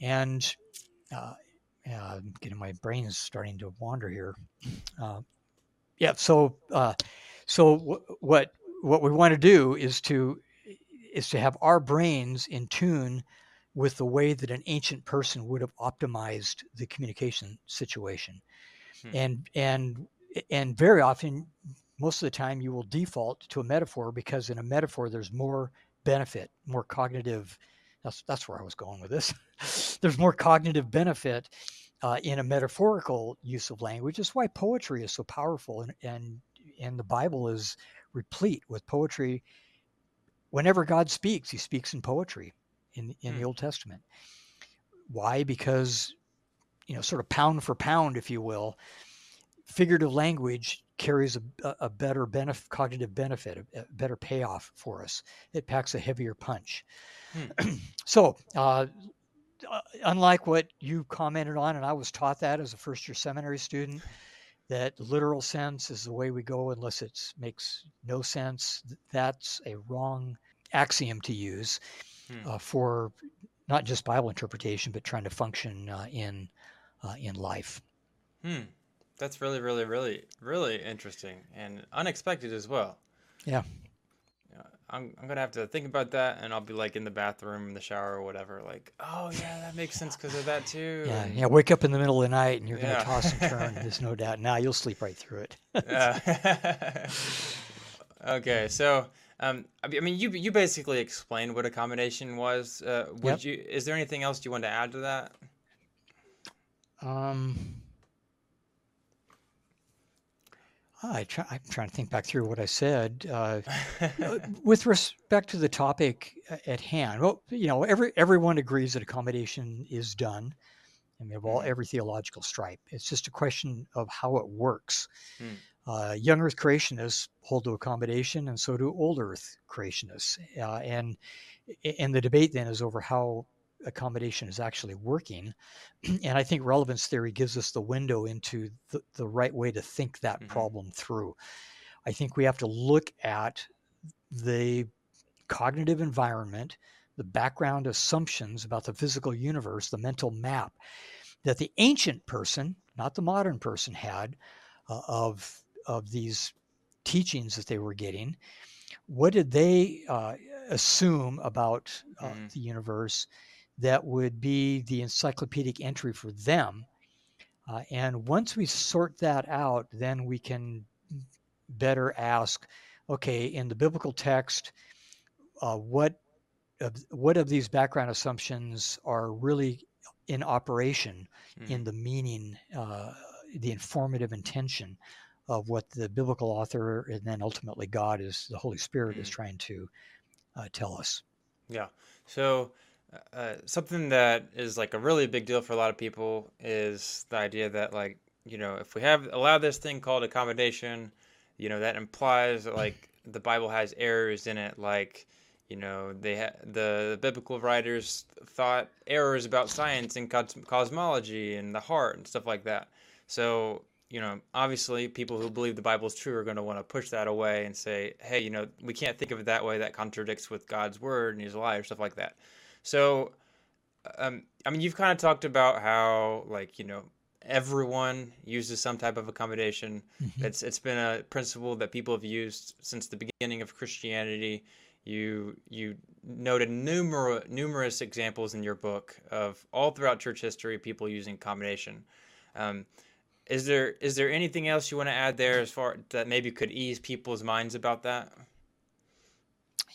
and uh, uh, getting my brain is starting to wander here. Uh, yeah, so uh, so w- what what we want to do is to is to have our brains in tune with the way that an ancient person would have optimized the communication situation, hmm. and and and very often, most of the time, you will default to a metaphor because in a metaphor there's more benefit, more cognitive that's that's where I was going with this. There's more cognitive benefit uh, in a metaphorical use of language. That's why poetry is so powerful, and and and the Bible is replete with poetry. Whenever God speaks, He speaks in poetry in in the hmm. Old Testament. Why? Because you know, sort of pound for pound, if you will, figurative language carries a, a better benefit, cognitive benefit, a, better payoff for us. It packs a heavier punch. Hmm. so, uh, uh, unlike what you commented on, and I was taught that as a first year seminary student, that literal sense is the way we go unless it makes no sense. That's a wrong axiom to use hmm. uh, for not just Bible interpretation, but trying to function uh, in uh, in life. Hmm. That's really, really, really, really interesting and unexpected as well. Yeah. I'm, I'm gonna have to think about that, and I'll be like in the bathroom, in the shower, or whatever. Like, oh yeah, that makes sense because of that too. Yeah, and, yeah. Wake up in the middle of the night, and you're gonna yeah. toss and turn. There's no doubt. Now you'll sleep right through it. yeah. okay, so um, I mean, you you basically explained what accommodation was. Uh, would yep. you? Is there anything else you want to add to that? Um. I try, I'm trying to think back through what I said uh, uh with respect to the topic at hand. Well, you know, every everyone agrees that accommodation is done. I mean, of all mm-hmm. every theological stripe, it's just a question of how it works. Hmm. Uh, young Earth creationists hold to accommodation, and so do old Earth creationists. Uh, and and the debate then is over how accommodation is actually working. And I think relevance theory gives us the window into the, the right way to think that mm-hmm. problem through. I think we have to look at the cognitive environment, the background assumptions about the physical universe, the mental map that the ancient person, not the modern person, had uh, of of these teachings that they were getting. What did they uh, assume about uh, mm. the universe? that would be the encyclopedic entry for them. Uh, and once we sort that out, then we can better ask, okay, in the biblical text, uh, what of, what of these background assumptions are really in operation mm. in the meaning, uh, the informative intention of what the biblical author and then ultimately God is the Holy Spirit mm. is trying to uh, tell us. Yeah. So uh, something that is like a really big deal for a lot of people is the idea that like you know if we have allow this thing called accommodation you know that implies that like the bible has errors in it like you know they ha- the biblical writers thought errors about science and cos- cosmology and the heart and stuff like that so you know obviously people who believe the bible is true are going to want to push that away and say hey you know we can't think of it that way that contradicts with god's word and he's a liar stuff like that so, um, I mean, you've kind of talked about how, like, you know, everyone uses some type of accommodation. Mm-hmm. It's it's been a principle that people have used since the beginning of Christianity. You you noted numerous numerous examples in your book of all throughout church history people using accommodation. Um, is there is there anything else you want to add there as far that maybe could ease people's minds about that?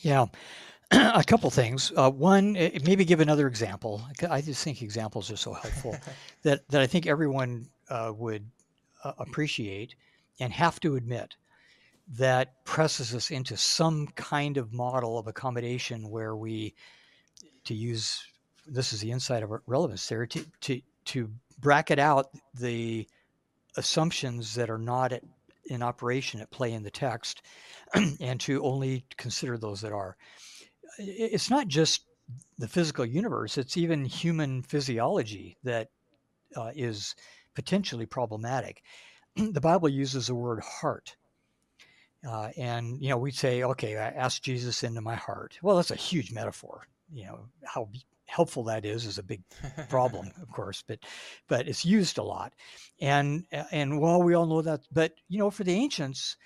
Yeah, a couple things. Uh, one, maybe give another example. I just think examples are so helpful that, that I think everyone uh, would uh, appreciate and have to admit that presses us into some kind of model of accommodation where we, to use this is the inside of relevance there to to to bracket out the assumptions that are not at, in operation at play in the text, and to only consider those that are. It's not just the physical universe; it's even human physiology that uh, is potentially problematic. the Bible uses the word heart. Uh, and you know, we say, okay, I asked Jesus into my heart. Well, that's a huge metaphor. You know how helpful that is is a big problem, of course, but but it's used a lot. And and well, we all know that. But you know, for the ancients,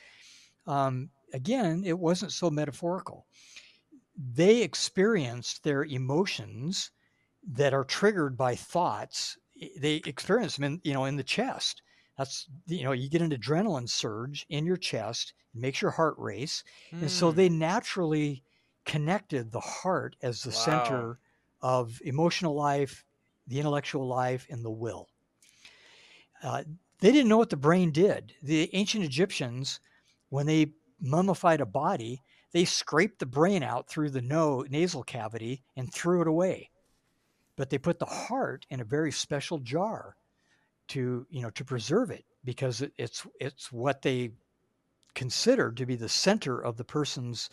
um, again, it wasn't so metaphorical. They experienced their emotions that are triggered by thoughts. They experience them in you know in the chest that's you know you get an adrenaline surge in your chest it makes your heart race mm. and so they hmm. naturally connected the heart as the wow. center of emotional life the intellectual life and the will. Uh, they didn't know what the brain did. The ancient egyptians when they mummified a body they scraped the brain out through the no, nasal cavity and threw it away. But they put the heart in a very special jar to you know to preserve it because it's it's what they considered to be the center of the person's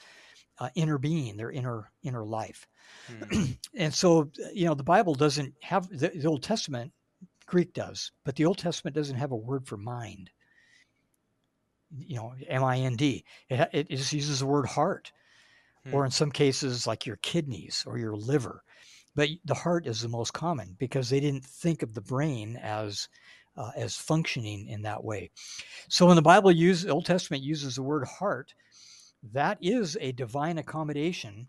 uh, inner being, their inner inner life. Hmm. and so you know the Bible doesn't have the, the Old Testament. Greek does, but the Old Testament doesn't have a word for mind. You know, M-I-N-D. It, it just uses the word heart, hmm. or in some cases like your kidneys or your liver but the heart is the most common because they didn't think of the brain as uh, as functioning in that way. So when the Bible uses Old Testament uses the word heart, that is a divine accommodation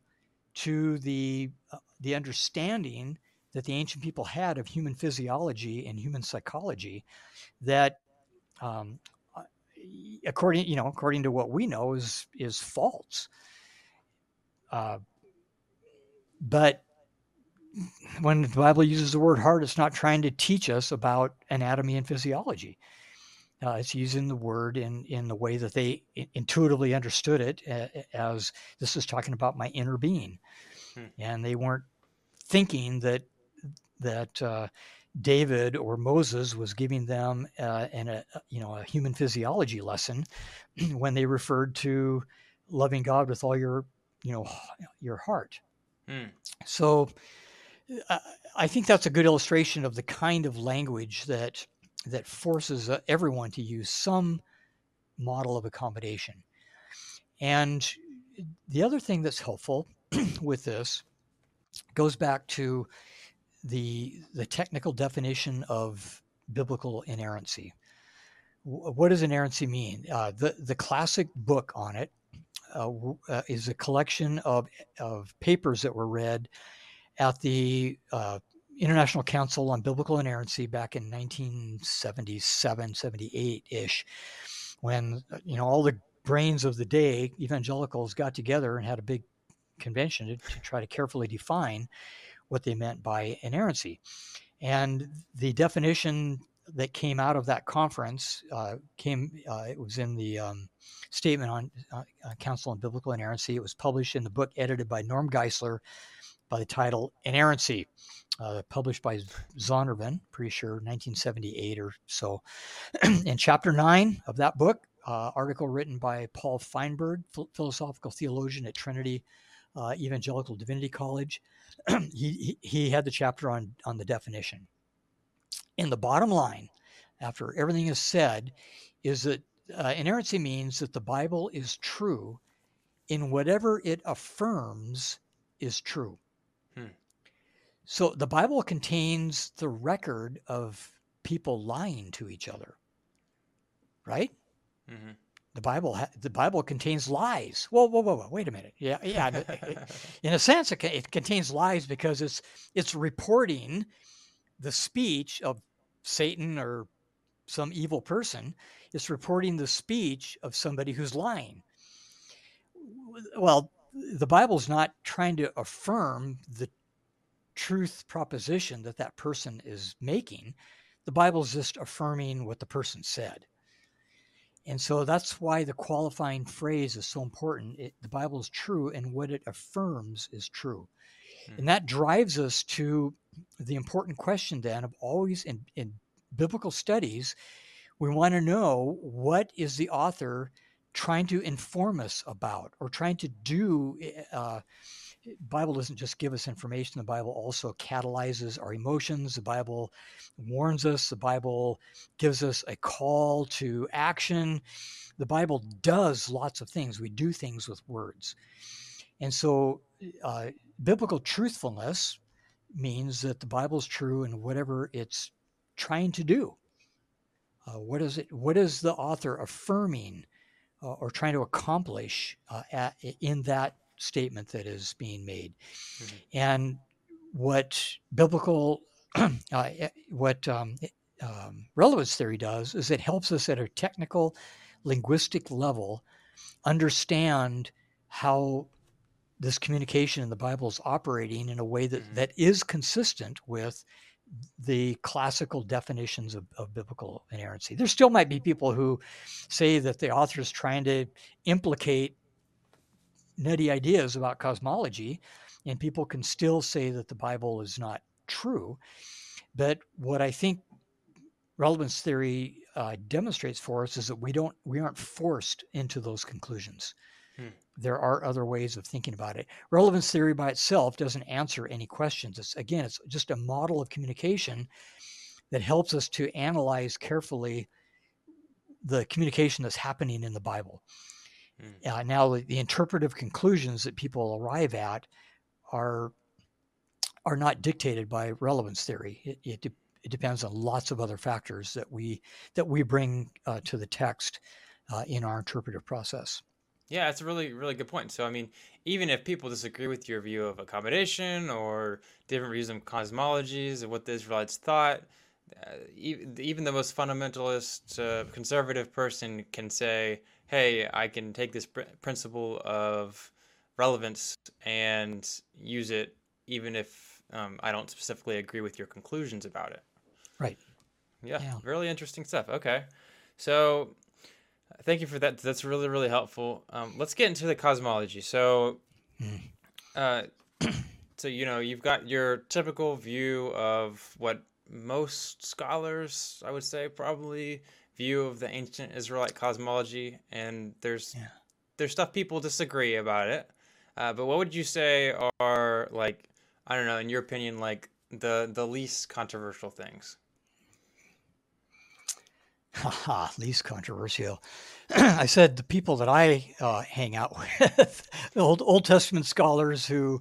to the uh, the understanding that the ancient people had of human physiology and human psychology that um, uh, according you know according to what we know is is false uh, but when the Bible uses the word heart, it's not trying to teach us about anatomy and physiology. Uh, it's using the word in, in the way that they intuitively understood it as this is talking about my inner being. Hmm. And they weren't thinking that that uh, David or Moses was giving them uh, an, a, you know, a human physiology lesson when they referred to loving God with all your, you know, your heart. Hmm. So I think that's a good illustration of the kind of language that that forces uh, everyone to use some model of accommodation. And the other thing that's helpful with this goes back to the the technical definition of biblical inerrancy. What does inerrancy mean? Uh, the the classic book on it uh, uh, is a collection of of papers that were read at the uh, International Council on Biblical Inerrancy back in 1977, 78 ish, when uh, you know all the brains of the day, evangelicals, got together and had a big convention to, to try to carefully define what they meant by inerrancy. And the definition that came out of that conference uh, came. Uh, it was in the um, statement on uh, Council on Biblical Inerrancy. It was published in the book edited by Norm Geisler, by the title Inerrancy, uh, published by Zondervan, pretty sure 1978 or so. in chapter nine of that book, uh, article written by Paul Feinberg, philosophical theologian at Trinity uh, Evangelical Divinity College, he, he had the chapter on, on the definition. In the bottom line, after everything is said, is that uh, inerrancy means that the Bible is true in whatever it affirms is true. So the Bible contains the record of people lying to each other, right? Mm-hmm. The Bible ha- the Bible contains lies. Whoa, whoa, whoa, whoa! Wait a minute. Yeah, yeah. in a sense, it, it contains lies because it's it's reporting the speech of Satan or some evil person. It's reporting the speech of somebody who's lying. Well, the Bible's not trying to affirm the truth proposition that that person is making. The Bible is just affirming what the person said. And so that's why the qualifying phrase is so important. It, the Bible is true, and what it affirms is true. Mm. And that drives us to the important question then of always in, in biblical studies, we want to know what is the author trying to inform us about or trying to do eh, uh, bible doesn't just give us information the bible also catalyzes our emotions the bible warns us the bible gives us a call to action. The bible does lots of things. We do things with words. And so uh, biblical truthfulness means that the bible is true in whatever it's trying to do. Uh, what is it what is the author affirming uh, or trying to accomplish uh, at, in that statement that is being made. Mm-hmm. And what biblical, uh, eh, what um, eh, um, relevance theory does is it helps us at a technical, linguistic level understand how this communication in the Bible is operating in a way that, mm-hmm. that is consistent with the classical definitions of, of, biblical inerrancy. There still might be people who say that the author is trying to implicate nutty ideas about cosmology, and people can still say that the Bible is not true. But what I think relevance theory uh, demonstrates for us is that we don't we aren't forced into those conclusions. Hmm. There are other ways of thinking about it. Relevance theory by itself doesn't answer any questions. It's again, it's just a model of communication that helps us to analyze carefully the communication that's happening in the Bible. Hmm. Uh, now, the, the interpretive conclusions that people arrive at are are not dictated by relevance theory. It, it, de- it depends on lots of other factors that we that we bring uh, to the text uh, in our interpretive process. Yeah, that's a really, really good point. So, I mean, even if people disagree with your view of accommodation or different views of cosmologies and what the Israelites thought, uh, even the most fundamentalist, uh, conservative person can say, hey, I can take this pr- principle of relevance and use it even if um, I don't specifically agree with your conclusions about it. Right. Yeah, yeah. really interesting stuff. Okay. So Thank you for that. That's really really helpful. Um, let's get into the cosmology. So, hmm. uh, so you know you've got your typical view of what most scholars, I would say, probably view of the ancient Israelite cosmology, and there's yeah. there's stuff people disagree about it. Uh, but what would you say are like I don't know, in your opinion, like the the least controversial things? Haha, least controversial. I said the people that I uh, hang out with, the Old, Old Testament scholars who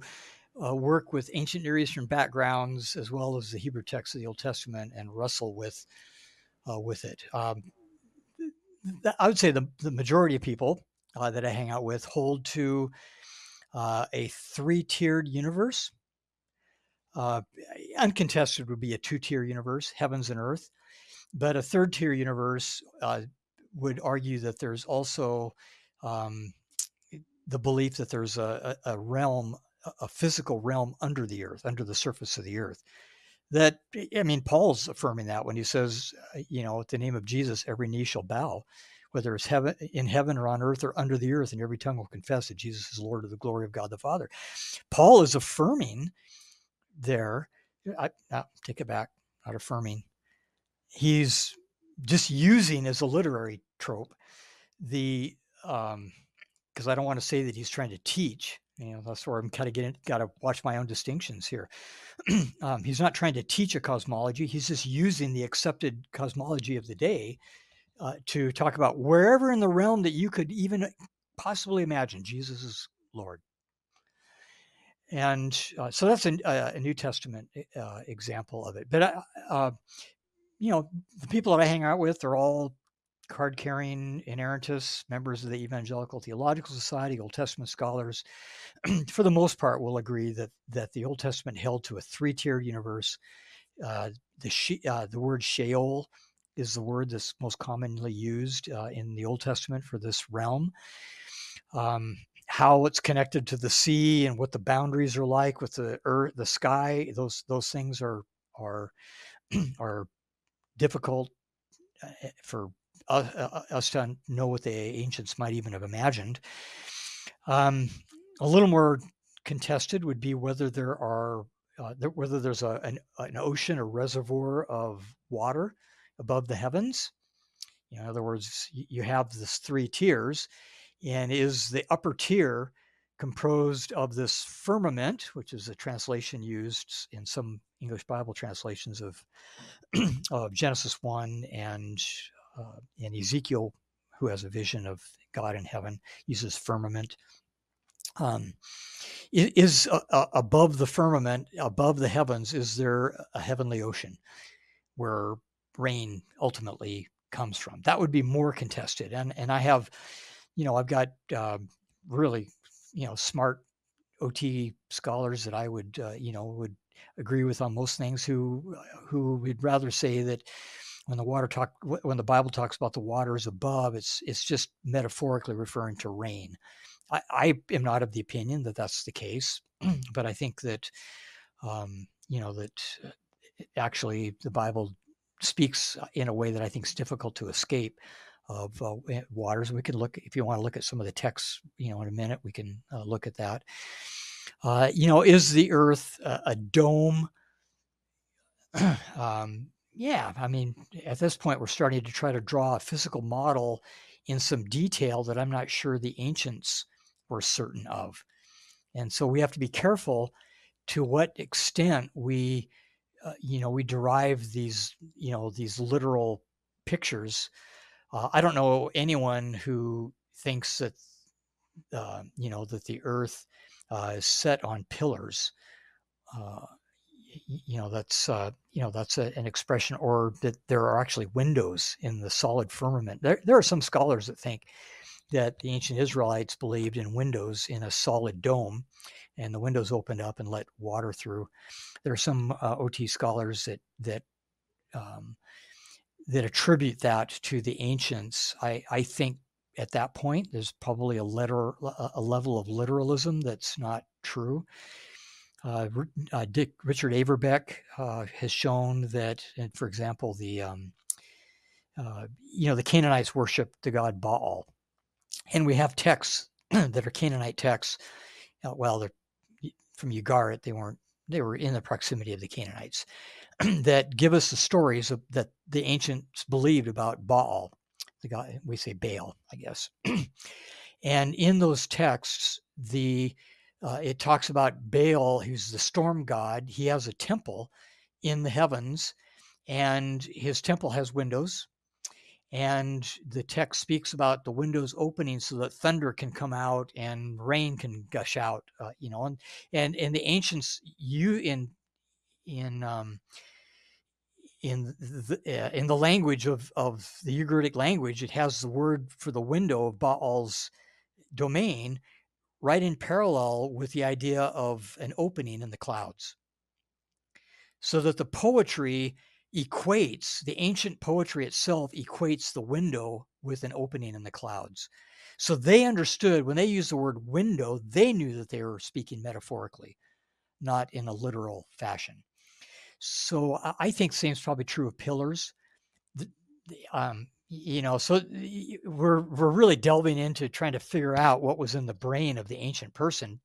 uh, work with ancient Near Eastern backgrounds as well as the Hebrew text of the Old Testament and wrestle with uh, with it. Um, I would say the, the majority of people uh, that I hang out with hold to uh, a three tiered universe. Uh, uncontested would be a two tier universe, heavens and earth. But a third tier universe uh, would argue that there's also um, the belief that there's a, a, realm, a physical realm under the earth, under the surface of the earth. That, I mean, Paul's affirming that when he says, uh, you know, at the name of Jesus, every knee shall bow, whether it's heaven, in heaven or on earth or under the earth, and every tongue will confess that Jesus is Lord of the glory of God the Father. Paul is affirming there, I take it back, not affirming, he's just using as a literary trope the um because I don't want to say that he's trying to teach. You know, that's where I'm kind of getting got to watch my own distinctions here. um, he's not trying to teach a cosmology. He's just using the accepted cosmology of the day uh, to talk about wherever in the realm that you could even possibly imagine Jesus is Lord. And uh, so that's a, a, New Testament uh, example of it. But uh, uh you know, the people that I hang out with are all card carrying inerrantists, members of the Evangelical Theological Society, Old Testament scholars, for the most part, will agree that that the Old Testament held to a three tiered universe. Uh, the she, uh, the word Sheol is the word that's most commonly used uh, in the Old Testament for this realm. Um, how it's connected to the sea and what the boundaries are like with the earth, the sky, those those things are are are difficult uh, eh, for uh, us to know what the ancients might even have imagined. Um, a little more contested would be whether there are uh, whether there's a, an, an ocean or reservoir of water above the heavens. In other words, you have this three tiers, and is the upper tier composed of this firmament, which is a translation used in some English Bible translations of, of Genesis 1 and uh, in Ezekiel, who has a vision of God in heaven, uses firmament. Um, is uh, uh, above the firmament, above the heavens, is there a heavenly ocean where rain ultimately comes from? That would be more contested. And and I have, you know, I've got uh, really, you know, smart OT scholars that I would, uh, you know, would agree with on most things who who would rather say that when the water talk when the Bible talks about the waters above, it's it's just metaphorically referring to rain. I, I am not of the opinion that that's the case, but I think that um, you know that uh, actually the Bible speaks in a way that I think is difficult to escape of uh, waters. We can look if you want to look at some of the texts, you know, in a minute we can uh, look at that. Uh, you know, is the Earth a, a dome? um, yeah, I mean, at this point, we're starting to try to draw a physical model in some detail that I'm not sure the ancients were certain of. And so we have to be careful to what extent we, uh, you know, we derive these, you know, these literal pictures. Uh, I don't know anyone who thinks that, uh, you know, that the Earth uh, is set on pillars. Uh, you know that's uh, you know that's a, an expression or that there are actually windows in the solid firmament there, there are some scholars that think that the ancient israelites believed in windows in a solid dome and the windows opened up and let water through there are some uh, ot scholars that that um, that attribute that to the ancients i i think at that point there's probably a letter a level of literalism that's not true uh, uh, Dick Richard Averbeck uh, has shown that, for example, the um, uh, you know the Canaanites worshiped the god Baal, and we have texts that are Canaanite texts. Uh, well, they're from Ugarit. They weren't. They were in the proximity of the Canaanites that give us the stories of, that the ancients believed about Baal. The god we say Baal, I guess. and in those texts, the uh, it talks about Baal, who's the storm god. He has a temple in the heavens, and his temple has windows. And the text speaks about the windows opening so that thunder can come out and rain can gush out. Uh, you know, and and and the ancients you in in um, in the uh, in the language of of the Ugaritic language, it has the word for the window of Baal's domain right in parallel with the idea of an opening in the clouds. So that the poetry equates, the ancient poetry itself equates the window with an opening in the clouds. So they understood when they used the word window, they knew that they were speaking metaphorically, not in a literal fashion. So I think same is probably true of pillars. The, um, you know so we're we're really delving into trying to figure out what was in the brain of the ancient person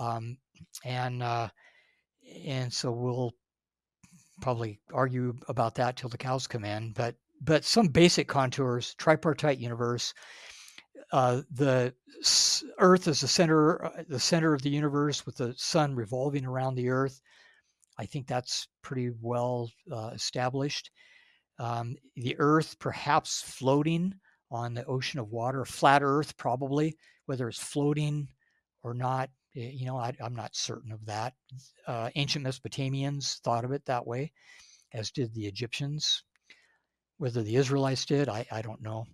um, and uh, and so we'll probably argue about that till the cows come in but but some basic contours tripartite universe uh, the earth is the center uh, the center of the universe with the sun revolving around the earth i think that's pretty well uh, established um, the Earth perhaps floating on the ocean of water, flat Earth probably, whether it's floating or not. You know, I, am not certain of that. Uh, ancient Mesopotamians thought of it that way, as did the Egyptians. Whether the Israelites did, I, I don't know.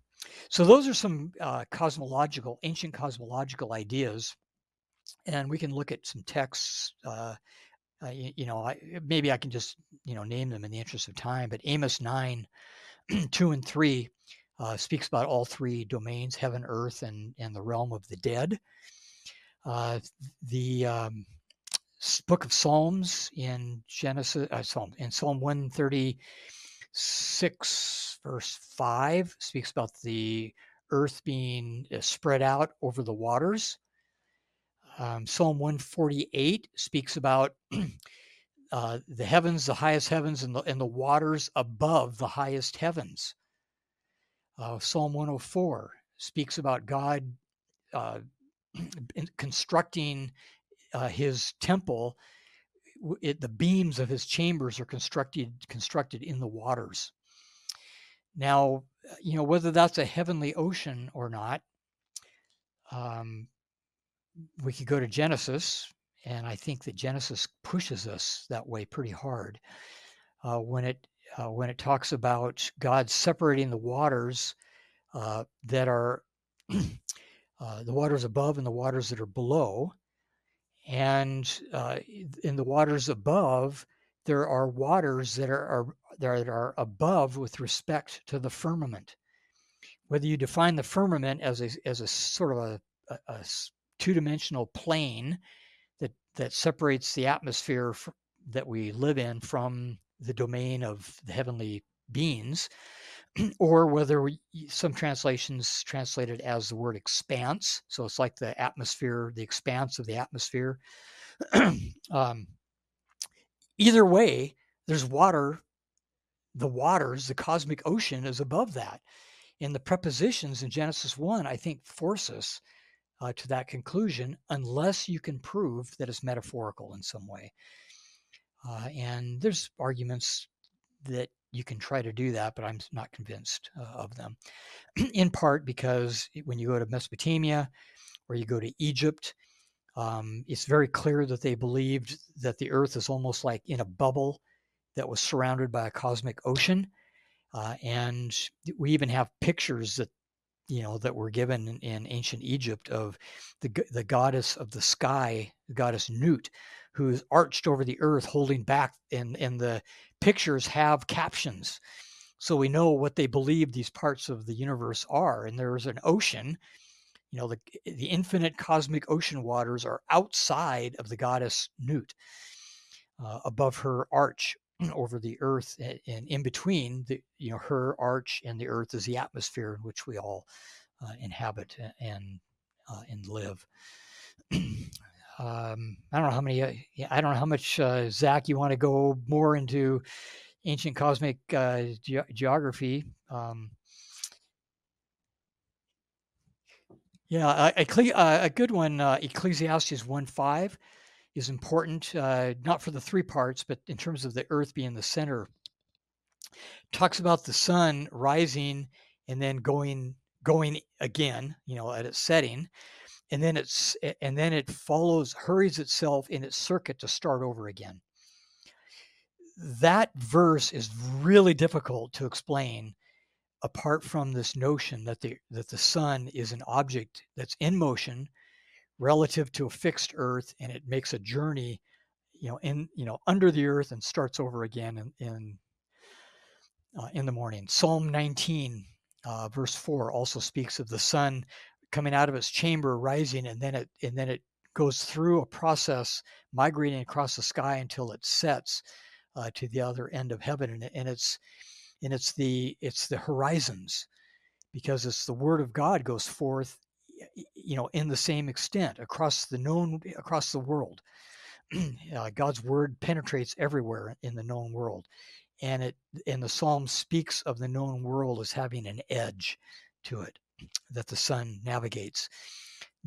So those are some uh, cosmological, ancient cosmological ideas, and we can look at some texts uh, uh, you, you, know, I, maybe I can just, you know, name them in the interest of time, but Amos 9, 2 and 3 uh, speaks about all three domains, heaven, earth, and, and the realm of the dead. Uh, the um, book of Psalms in Genesis, uh, Psalm, in Psalm 136, verse 5, speaks about the earth being uh, spread out over the waters. Um, Psalm 148 speaks about uh, the heavens, the highest heavens, and the, and the waters above the highest heavens. Uh, Psalm 104 speaks about God uh, constructing uh, his temple. It, the beams of his chambers are constructed constructed in the waters. Now, you know whether that's a heavenly ocean or not. Um, we could go to Genesis, and I think that Genesis pushes us that way pretty hard uh, when it uh, when it talks about God separating the waters uh, that are uh, the waters above and the waters that are below, and uh, in the waters above there are waters that are, are that are above with respect to the firmament. Whether you define the firmament as a as a sort of a, a, a two-dimensional plane that that separates the atmosphere that we live in from the domain of the heavenly beings or whether we, some translations translate it as the word expanse. So it's like the atmosphere the expanse of the atmosphere. Um, either way there's water the waters the cosmic ocean is above that. And the prepositions in genesis 1 i think force us uh, to that conclusion unless you can prove that it's metaphorical in some way. Uh, and there's arguments that you can try to do that, but I'm not convinced uh, of them. in part because when you go to Mesopotamia or you go to Egypt, um, it's very clear that they believed that the earth is almost like in a bubble that was surrounded by a cosmic ocean. Uh, and we even have pictures that you know that were given in, in ancient Egypt of the the goddess of the sky, the goddess Nut, who's arched over the earth, holding back, and and the pictures have captions, so we know what they believe these parts of the universe are. And there's an ocean, you know, the the infinite cosmic ocean waters are outside of the goddess Nut, uh, above her arch over the earth and in between the you know her arch and the earth is the atmosphere in which we all uh, inhabit and uh, and live. Um, i don't know how many uh, i don't know how much uh, zach you want to go more into ancient cosmic uh, ge- geography um, yeah a, a, uh, a good one ecclesiastes 1 5 is important, uh, not for the three parts, but in terms of the earth being the center. Talks about the sun rising and then going going again, you know, at its setting, and then it's and then it follows, hurries itself in its circuit to start over again. That verse is really difficult to explain apart from this notion that the that the sun is an object that's in motion relative to a fixed earth and it makes a journey you know in you know under the earth and starts over again in in, uh, in the morning. Psalm 19 uh, verse 4 also speaks of the sun coming out of its chamber rising and then it and then it goes through a process migrating across the sky until it sets uh, to the other end of heaven and, and it's and it's the it's the horizons because it's the word of god goes forth you know, in the same extent across the known, across the world. uh, God's word penetrates everywhere in the known world, and it and the psalm speaks of the known world as having an edge to it that the sun navigates.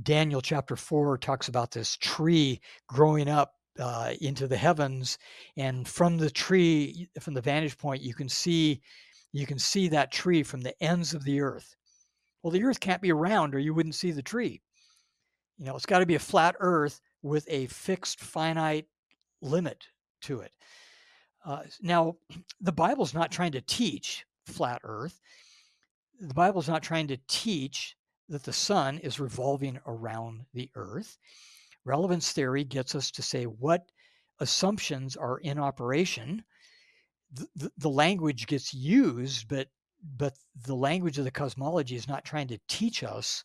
Daniel chapter four talks about this tree growing up uh, into the heavens, and from the tree, from the vantage point, you can see you can see that tree from the ends of the earth well, the earth can't be round or you wouldn't see the tree. You know, it's got to be a flat earth with a fixed finite limit to it. Uh, now, the Bible's not trying to teach flat earth. The Bible's not trying to teach that the sun is revolving around the earth. Relevance theory gets us to say what assumptions are in operation. The, the, the language gets used, but but the language of the cosmology is not trying to teach us,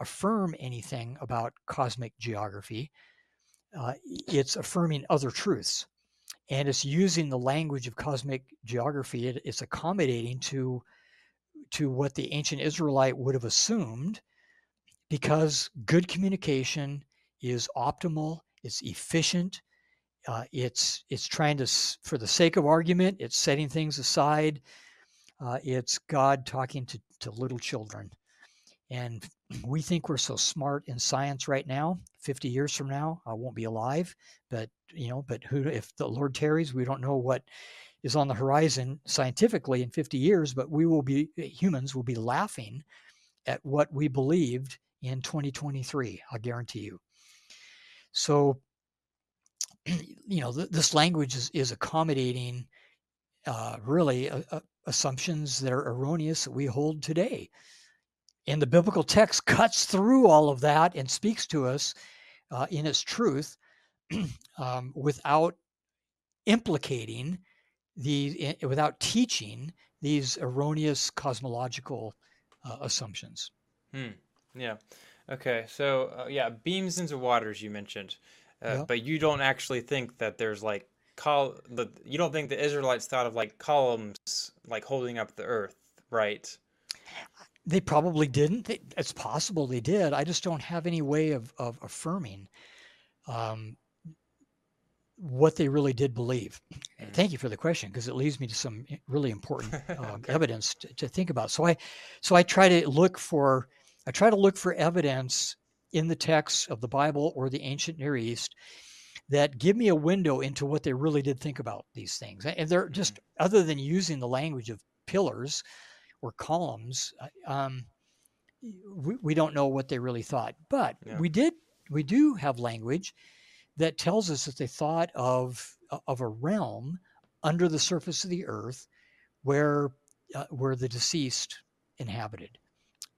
affirm anything about cosmic geography. Uh, it's affirming other truths. And it's using the language of cosmic geography. It, it's accommodating to, to what the ancient Israelite would have assumed because good communication is optimal, it's efficient, uh, it's it's trying to, for the sake of argument, it's setting things aside. Uh, it's God talking to, to little children. And we think we're so smart in science right now. 50 years from now, I won't be alive, but you know, but who if the Lord tarries, we don't know what is on the horizon scientifically in 50 years, but we will be humans will be laughing at what we believed in 2023, I guarantee you. So you know, th- this language is, is accommodating uh, really uh, uh, assumptions that are erroneous that we hold today. And the biblical text cuts through all of that and speaks to us uh, in its truth um, without implicating the, without teaching these erroneous cosmological uh, assumptions. Hmm. Yeah. Okay. So, uh, yeah, beams into waters you mentioned. Uh, But you don't actually think that there's like the you don't think the Israelites thought of like columns like holding up the earth, right? They probably didn't. It's possible they did. I just don't have any way of of affirming um, what they really did believe. Mm. Thank you for the question because it leads me to some really important uh, okay. evidence to, to think about. So I so I try to look for I try to look for evidence in the texts of the Bible or the ancient Near East that give me a window into what they really did think about these things. And they're just, mm-hmm. other than using the language of pillars or columns, uh, um, we, we don't know what they really thought. But yeah. we did, we do have language that tells us that they thought of, of a realm under the surface of the earth where, uh, where the deceased inhabited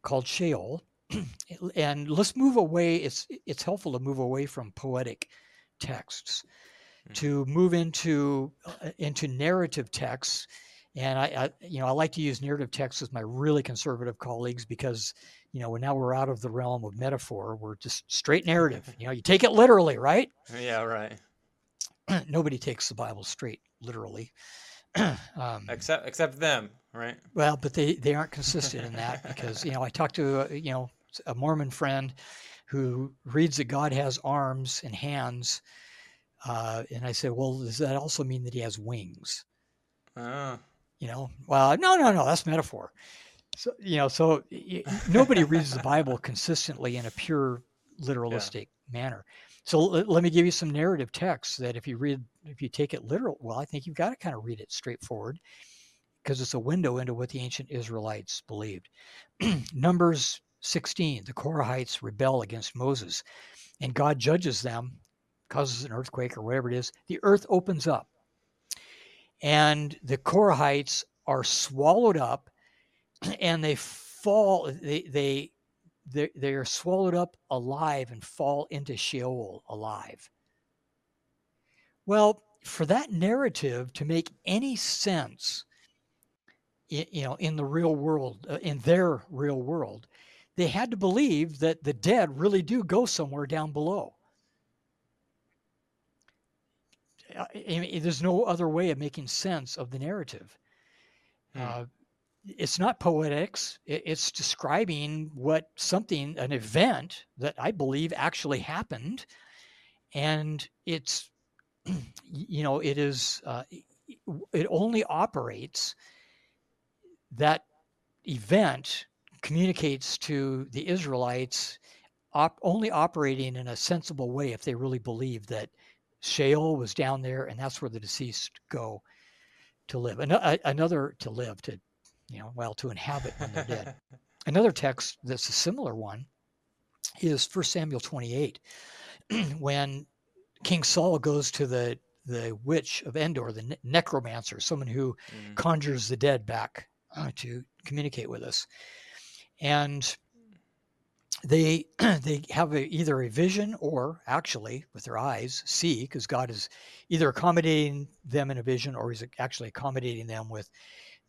called Sheol and let's move away. It's it's helpful to move away from poetic texts mm-hmm. to move into uh, into narrative texts. And I, I, you know, I like to use narrative texts with my really conservative colleagues because, you know, now we're out of the realm of metaphor. We're just straight narrative. you know, you take it literally, right? Yeah, right. Nobody takes the Bible straight literally. um, except except them, right? Well, but they they aren't consistent in that because you know I talked to uh, you know a Mormon friend who reads that God has arms and hands. Uh, and I said, well, does that also mean that he has wings? Uh. You know, well, no, no, no, that's metaphor. So, you know, so nobody reads the Bible consistently in a pure literalistic yeah. manner. So let, let, me give you some narrative texts that if you read, if you take it literal, well, I think you've got to kind of read it straightforward because it's a window into what the ancient Israelites believed. Numbers 16, the Korahites rebel against Moses, and God judges them, causes an earthquake or whatever it is. The earth opens up, and the Korahites are swallowed up, and they fall. They they they they are swallowed up alive and fall into Sheol alive. Well, for that narrative to make any sense, you know, in the real world, uh, in their real world, they had to believe that the dead really do go somewhere down below. Mean, there's no other way of making sense of the narrative. Hmm. Uh, it's not poetics. It's describing what something, an event that I believe actually happened, and it's, you know, it is. Uh, it only operates that event communicates to the Israelites op- only operating in a sensible way if they really believe that Sheol was down there and that's where the deceased go to live. An- another to live, to, you know, well, to inhabit when they're dead. another text that's a similar one is 1 Samuel 28, when King Saul goes to the the witch of Endor, the ne- necromancer, someone who mm. conjures the dead back uh, to communicate with us and they they have a, either a vision or actually with their eyes see because god is either accommodating them in a vision or he's actually accommodating them with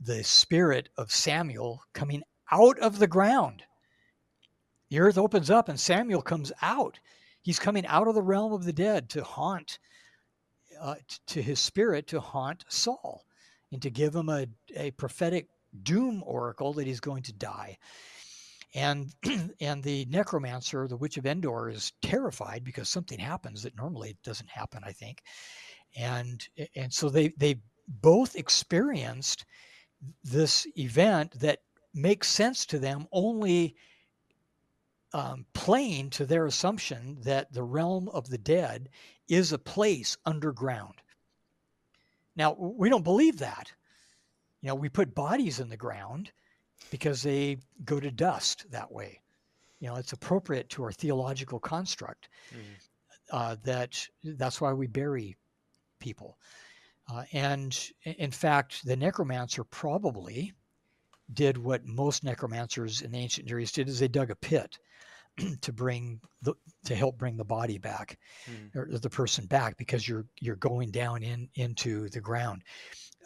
the spirit of samuel coming out of the ground. The earth opens up and samuel comes out. He's coming out of the realm of the dead to haunt uh, to his spirit to haunt saul and to give him a, a prophetic doom oracle that he's going to die and and the necromancer, the witch of Endor, is terrified because something happens that normally doesn't happen. I think, and and so they they both experienced this event that makes sense to them only um, to their assumption that the realm of the dead is a place underground. Now, we don't believe that. You know, we put bodies in the ground because they go to dust that way. You know, it's appropriate to our theological construct mm-hmm. uh, that that's why we bury people. Uh, and in fact, the necromancer probably did what most necromancers in the ancient Near East did: is they dug a pit to bring the to help bring the body back mm. or the person back because you're you're going down in into the ground.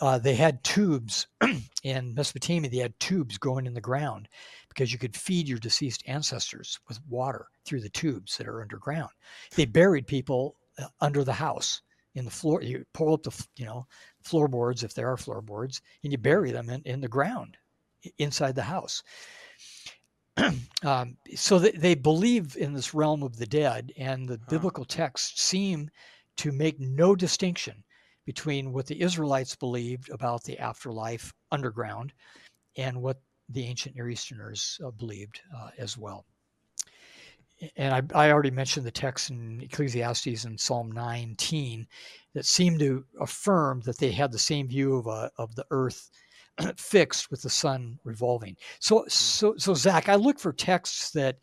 Uh, they had tubes in Mesopotamia. They had tubes going in the ground because you could feed your deceased ancestors with water through the tubes that are underground. They buried people uh, under the house in the floor. You pull up the you know floorboards if there are floorboards, and you bury them in, in the ground inside the house. um, so they, they believe in this realm of the dead, and the huh. biblical texts seem to make no distinction between what the Israelites believed about the afterlife underground and what the ancient Near Easterners uh, believed uh, as well. And I, I, already mentioned the text in Ecclesiastes and Psalm 19 that seem to affirm that they had the same view of, a, uh, of the earth fixed with the sun revolving. So, hmm. so, so Zach, I look for texts that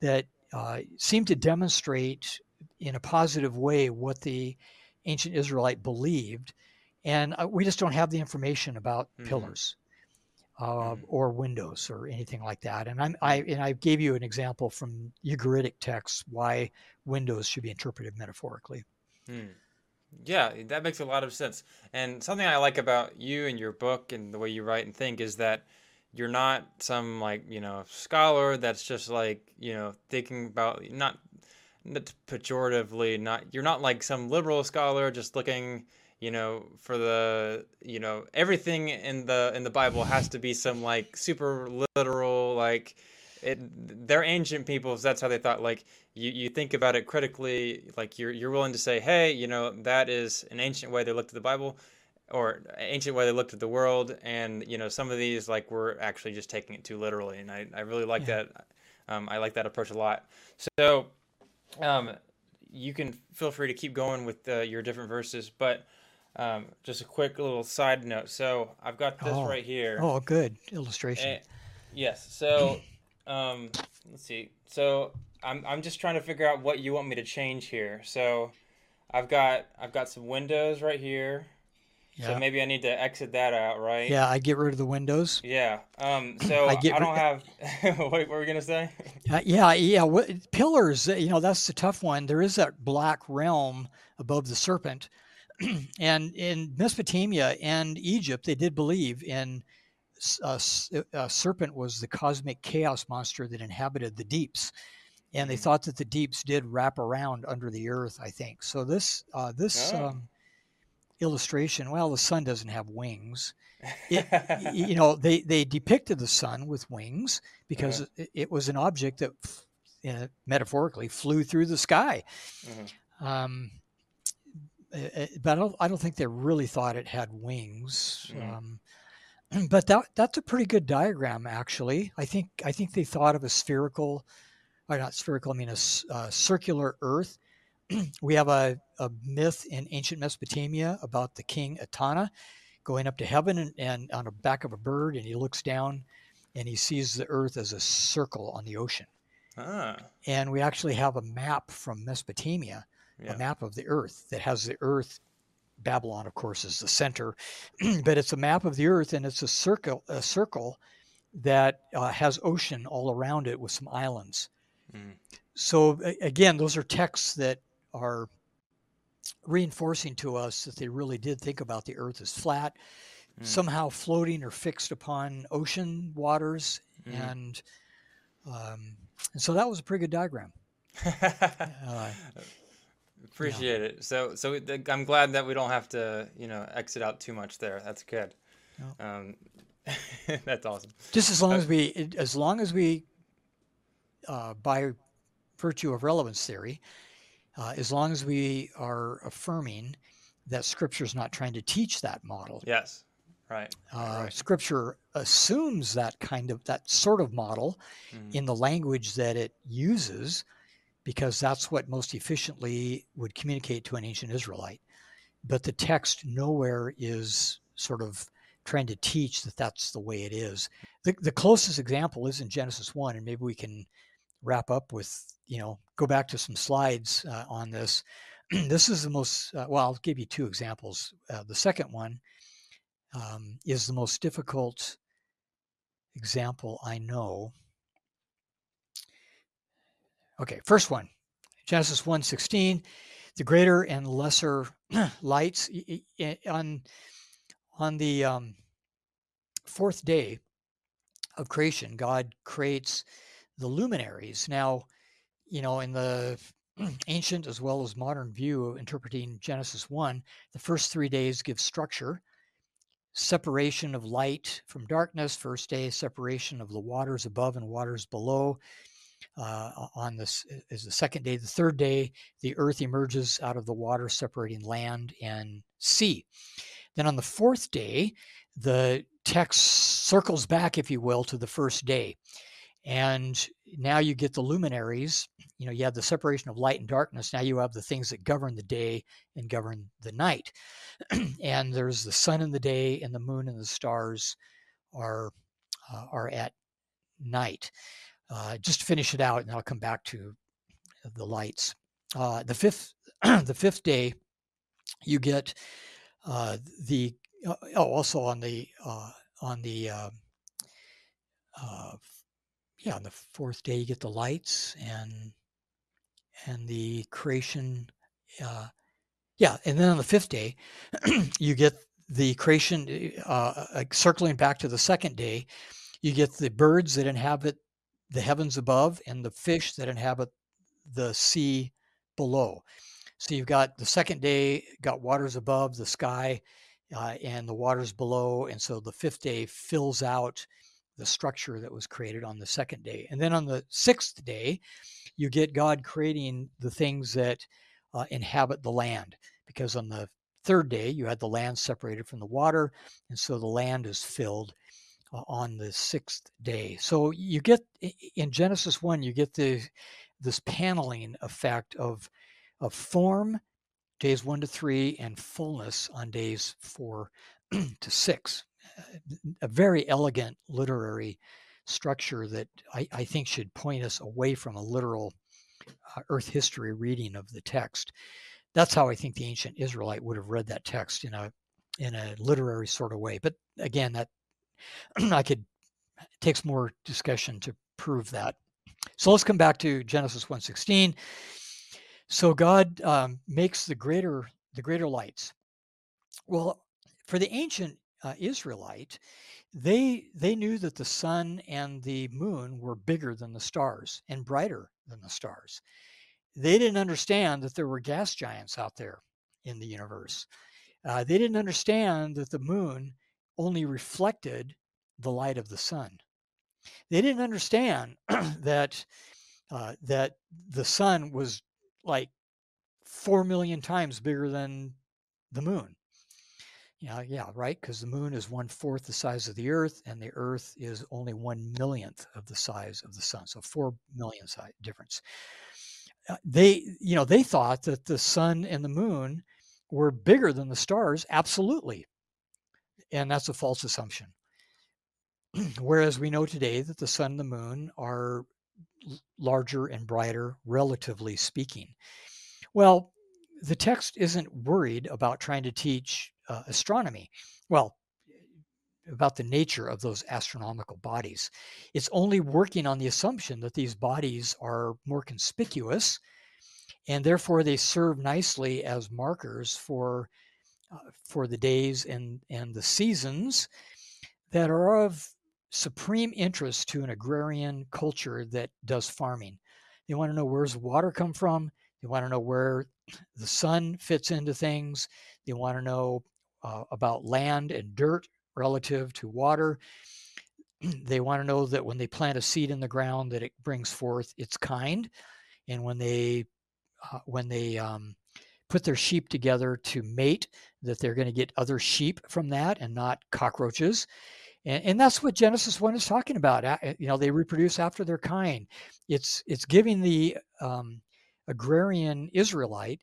that uh, seem to demonstrate in a positive way what the ancient Israelite believed, and uh, we just don't have the information about mm-hmm. pillars. Uh, mm-hmm. or windows or anything like that. And I'm, I and I gave you an example from Ugaritic texts why windows should be interpreted metaphorically. Mm. Yeah, that makes a lot of sense. And something I like about you and your book and the way you write and think is that you're not some like, you know, scholar that's just like, you know, thinking about not, not pejoratively, not you're not like some liberal scholar just looking, you know, for the, you know, everything in the in the Bible has to be some like super literal like it they're ancient peoples that's how they thought like you, you think about it critically like you're you're willing to say hey you know that is an ancient way they looked at the bible or ancient way they looked at the world and you know some of these like we're actually just taking it too literally and i, I really like yeah. that um, i like that approach a lot so um, you can feel free to keep going with uh, your different verses but um, just a quick little side note so i've got this oh. right here oh good illustration and, yes so um, let's see. So I'm I'm just trying to figure out what you want me to change here. So I've got I've got some windows right here. Yeah. So maybe I need to exit that out, right? Yeah, I get rid of the windows. Yeah. Um. So I, get I don't have. what were we gonna say? Uh, yeah, yeah. What, pillars. You know, that's the tough one. There is that black realm above the serpent, and in Mesopotamia and Egypt, they did believe in a, uh, serpent was the cosmic chaos monster that inhabited the deeps, and they mm-hmm. thought that the deeps did wrap around under the earth. I think so. This uh, this oh. um, illustration, well, the sun doesn't have wings. It, you know, they they depicted the sun with wings because uh-huh. it, it, was an object that, uh, metaphorically, flew through the sky. Uh-huh. Um, but I don't, I don't think they really thought it had wings. Mm-hmm. Um, but that that's a pretty good diagram actually. I think I think they thought of a spherical, or not spherical. I mean a, a circular Earth. we have a, a myth in ancient Mesopotamia about the king Etana going up to heaven and, and on the back of a bird, and he looks down and he sees the Earth as a circle on the ocean. Ah. And we actually have a map from Mesopotamia, yeah. a map of the Earth that has the Earth Babylon, of course, is the center, but it's a map of the earth and it's a circle, a circle that uh, has ocean all around it with some islands. Mm. So again, those are texts that are reinforcing to us that they really did think about the earth as flat, mm. somehow floating or fixed upon ocean waters, mm. and um, and so that was a pretty good diagram. uh, Appreciate yeah. it. So, so I'm glad that we don't have to, you know, exit out too much there. That's good. Um, that's awesome. Just as long uh, as we, as long as we uh, by virtue of relevance theory, uh, as long as we are affirming that Scripture is not trying to teach that model. Yes, right. Uh, right. Scripture assumes that kind of that sort of model mm. in the language that it uses, because that's what most efficiently would communicate to an ancient Israelite. But the text nowhere is sort of trying to teach that that's the way it is. The, the closest example is in Genesis 1, and maybe we can wrap up with, you know, go back to some slides uh, on this. this is the most, uh, well, I'll give you two examples. Uh, the second one um, is the most difficult example I know. Okay, first one, Genesis 1:16, the greater and lesser lights on on the um, fourth day of creation, God creates the luminaries. Now, you know, in the ancient as well as modern view of interpreting Genesis 1, the first three days give structure, separation of light from darkness, first day, separation of the waters above and waters below. Uh, on this is the second day. The third day, the earth emerges out of the water, separating land and sea. Then on the fourth day, the text circles back, if you will, to the first day. And now you get the luminaries. You know, you have the separation of light and darkness. Now you have the things that govern the day and govern the night. and there's the sun in the day, and the moon and the stars are uh, are at night. Uh, just finish it out, and I'll come back to the lights. Uh, the fifth the fifth day, you get uh, the uh, oh, also on the uh, on the um, yeah on the fourth day you get the lights and and the creation uh, yeah and then on the fifth day you get the creation uh, circling back to the second day you get the birds that inhabit the heavens above and the fish that inhabit the sea below so you've got the second day, got waters above the sky uh, and the waters below. And so the fifth day fills out the structure that was created on the second day. And then on the sixth day, you get God creating the things that uh, inhabit the land. Because on the third day, you had the land separated from the water. And so the land is filled uh, on the sixth day. So you get in Genesis 1, you get the this paneling effect of of form, days one to three, and fullness on days four to six. A very elegant literary structure that I, I think should point us away from a literal uh, Earth history reading of the text. That's how I think the ancient Israelite would have read that text in a in a literary sort of way. But again, that I could takes more discussion to prove that. So let's come back to Genesis 1:16. So God um, makes the greater the greater lights. Well, for the ancient uh, Israelite, they they knew that the sun and the moon were bigger than the stars and brighter than the stars. They didn't understand that there were gas giants out there in the universe. Uh, they didn't understand that the moon only reflected the light of the sun. They didn't understand that uh, that the sun was like four million times bigger than the moon. Yeah, yeah, right. Because the moon is one fourth the size of the Earth, and the Earth is only one millionth of the size of the sun. So four million size difference. Uh, they, you know, they thought that the sun and the moon were bigger than the stars. Absolutely, and that's a false assumption. Whereas we know today that the sun and the moon are larger and brighter, relatively speaking. Well, the text isn't worried about trying to teach uh, astronomy. Well, about the nature of those astronomical bodies. It's only working on the assumption that these bodies are more conspicuous and therefore they serve nicely as markers for uh, for the days and and the seasons that are of supreme interest to an agrarian culture that does farming. They want to know where's water come from. They want to know where the sun fits into things. They want to know uh, about land and dirt relative to water. they want to know that when they plant a seed in the ground, that it brings forth its kind, and when they uh, when they um, put their sheep together to mate, that they're going to get other sheep from that and not cockroaches. And, and that's what Genesis one is talking about. You know, they reproduce after their kind. It's it's giving the um, agrarian Israelite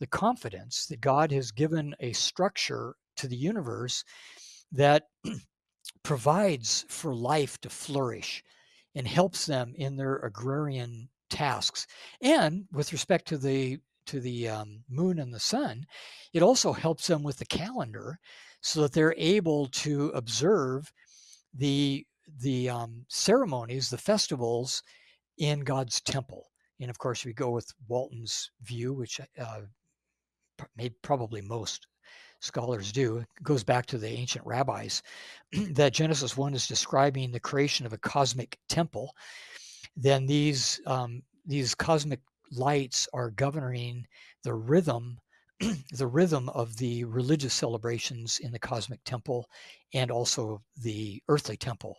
the confidence that God has given a structure to the universe that provides for life to flourish and helps them in their agrarian tasks. And with respect to the to the um, moon and the sun, it also helps them with the calendar so that they're able to observe the the um, ceremonies, the festivals in God's temple. And of course, we go with Walton's view, which uh, maybe probably most scholars do. It goes back to the ancient rabbis that Genesis 1 is describing the creation of a cosmic temple. Then these um, these cosmic lights are governing the rhythm the rhythm of the religious celebrations in the cosmic temple and also the earthly temple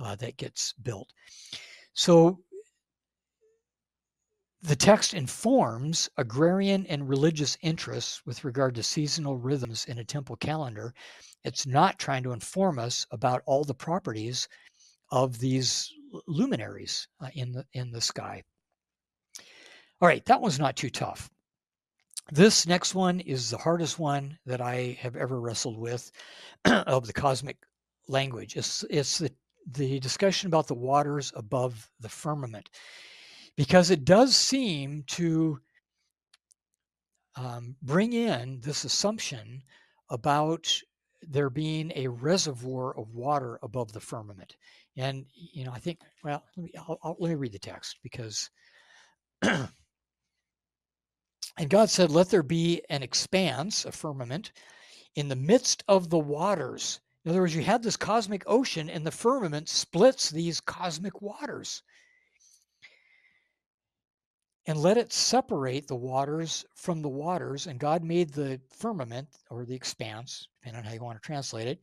uh, that gets built. So the text informs agrarian and religious interests with regard to seasonal rhythms in a temple calendar. It's not trying to inform us about all the properties of these luminaries uh, in the in the sky. All right, that one's not too tough. This next one is the hardest one that I have ever wrestled with of the cosmic language. It's, it's the, the discussion about the waters above the firmament, because it does seem to um, bring in this assumption about there being a reservoir of water above the firmament. And, you know, I think, well, let me, I'll, I'll, let me read the text because And God said, Let there be an expanse, a firmament, in the midst of the waters. In other words, you have this cosmic ocean, and the firmament splits these cosmic waters. And let it separate the waters from the waters. And God made the firmament or the expanse, depending on how you want to translate it,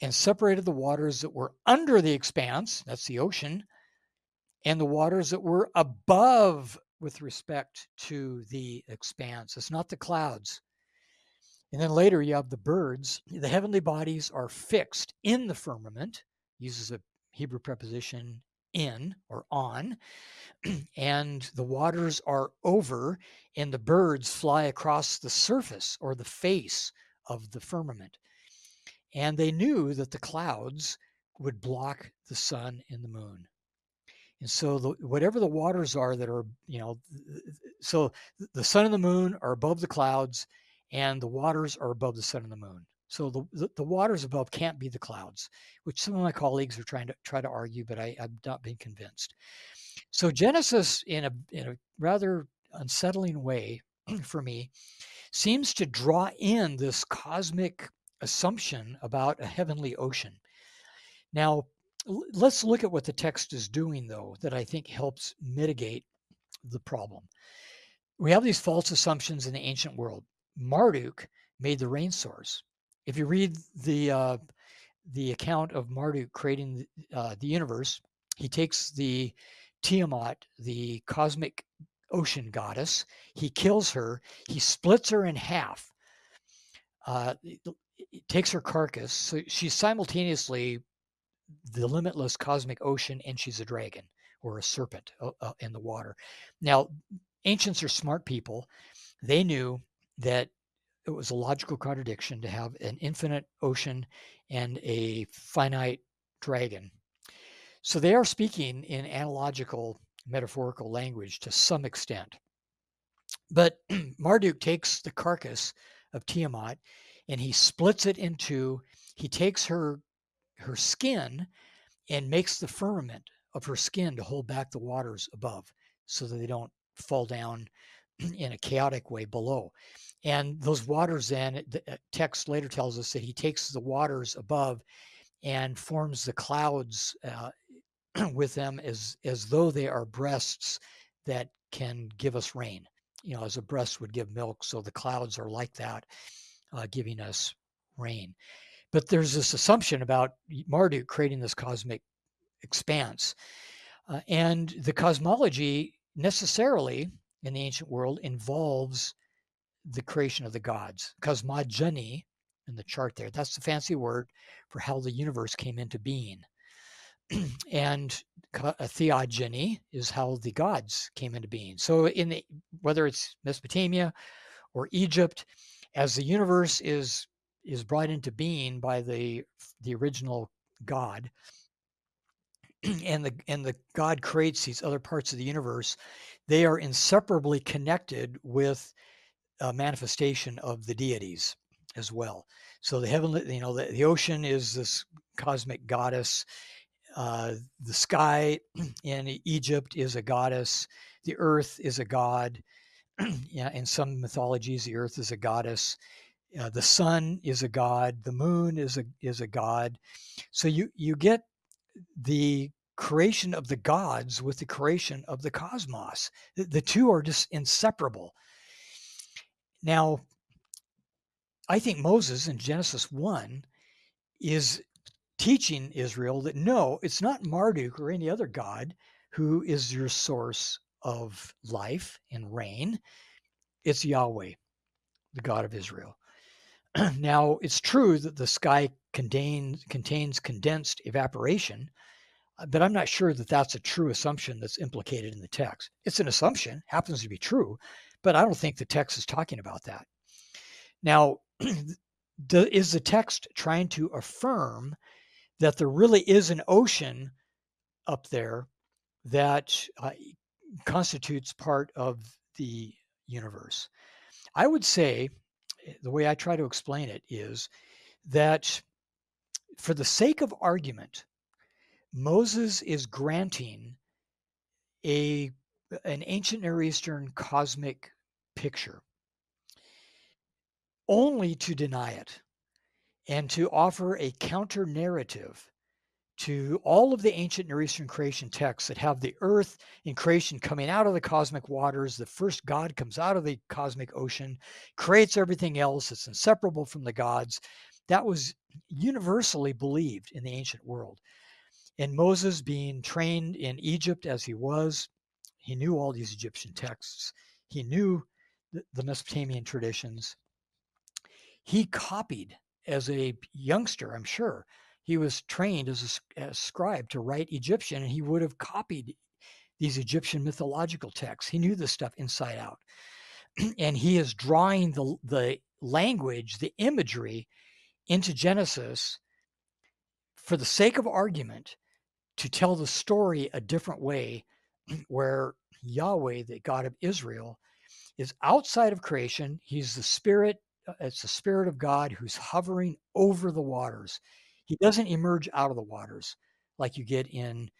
and separated the waters that were under the expanse, that's the ocean, and the waters that were above with respect to the expanse. It's not the clouds. And then later you have the birds. The heavenly bodies are fixed in the firmament, uses a Hebrew preposition in or on, and the waters are over, and the birds fly across the surface or the face of the firmament. And they knew that the clouds would block the sun and the moon. And so the, whatever the waters are that are, you know, so the sun and the moon are above the clouds and the waters are above the sun and the moon. So the, the, the waters above can't be the clouds, which some of my colleagues are trying to try to argue, but I, I've not been convinced. So Genesis, in a, in a rather unsettling way for me, seems to draw in this cosmic assumption about a heavenly ocean. Now, let's look at what the text is doing, though, that I think helps mitigate the problem. We have these false assumptions in the ancient world. Marduk made the rain source. If you read the uh, the account of Marduk creating uh, the universe, he takes the Tiamat, the cosmic ocean goddess, he kills her, he splits her in half, uh, takes her carcass. So she's simultaneously the limitless cosmic ocean and she's a dragon or a serpent uh, uh, in the water. Now, ancients are smart people. They knew that it was a logical contradiction to have an infinite ocean and a finite dragon. So they are speaking in analogical, metaphorical language to some extent. But Marduk takes the carcass of Tiamat and he splits it into, he takes her her skin and makes the firmament of her skin to hold back the waters above so that they don't fall down in a chaotic way below. And those waters then, the uh, text later tells us that he takes the waters above and forms the clouds uh, with them as, as though they are breasts that can give us rain. You know, as a breast would give milk, so the clouds are like that, uh, giving us rain. but there's this assumption about Marduk creating this cosmic expanse. Uh, and the cosmology necessarily in the ancient world involves the creation of the gods. Cosmogony in the chart there, that's the fancy word for how the universe came into being. and theogony is how the gods came into being. So in the whether it's Mesopotamia or Egypt, as the universe is is brought into being by the the original God, and the and the God creates these other parts of the universe, they are inseparably connected with a manifestation of the deities as well. So the heavenly, you know, the, the ocean is this cosmic goddess. Uh, the sky in Egypt is a goddess. The earth is a god. yeah, in some mythologies, the earth is a goddess. Uh, the sun is a god. The moon is a is a god. So you you get the creation of the gods with the creation of the cosmos. The, the two are just inseparable. Now, I think Moses in Genesis 1 is teaching Israel that no, it's not Marduk or any other God who is your source of life and rain. It's Yahweh, the God of Israel. now, it's true that the sky contains, contains condensed evaporation, uh, but I'm not sure that that's a true assumption that's implicated in the text. It's an assumption, happens to be true, but I don't think the text is talking about that. Now, is the text trying to affirm that there really is an ocean up there that uh, constitutes part of the universe? I would say eh, the way I try to explain it is that for the sake of argument, Moses is granting a an ancient Near Eastern cosmic picture only to deny it and to offer a counter narrative to all of the ancient Near Eastern creation texts that have the earth in creation coming out of the cosmic waters. The first God comes out of the cosmic ocean, creates everything else. It's inseparable from the gods. That was universally believed in the ancient world. And Moses, being trained in Egypt as he was, he knew all these Egyptian texts. He knew the, the Mesopotamian traditions. He copied as a youngster, I'm sure. He was trained as a, as scribe to write Egyptian, and he would have copied these Egyptian mythological texts. He knew this stuff inside out. and he is drawing the, the language, the imagery into Genesis for the sake of argument to tell the story a different way where Yahweh, the God of Israel, is outside of creation. He's the spirit, uh, it's the spirit of God who's hovering over the waters. He doesn't emerge out of the waters like you get in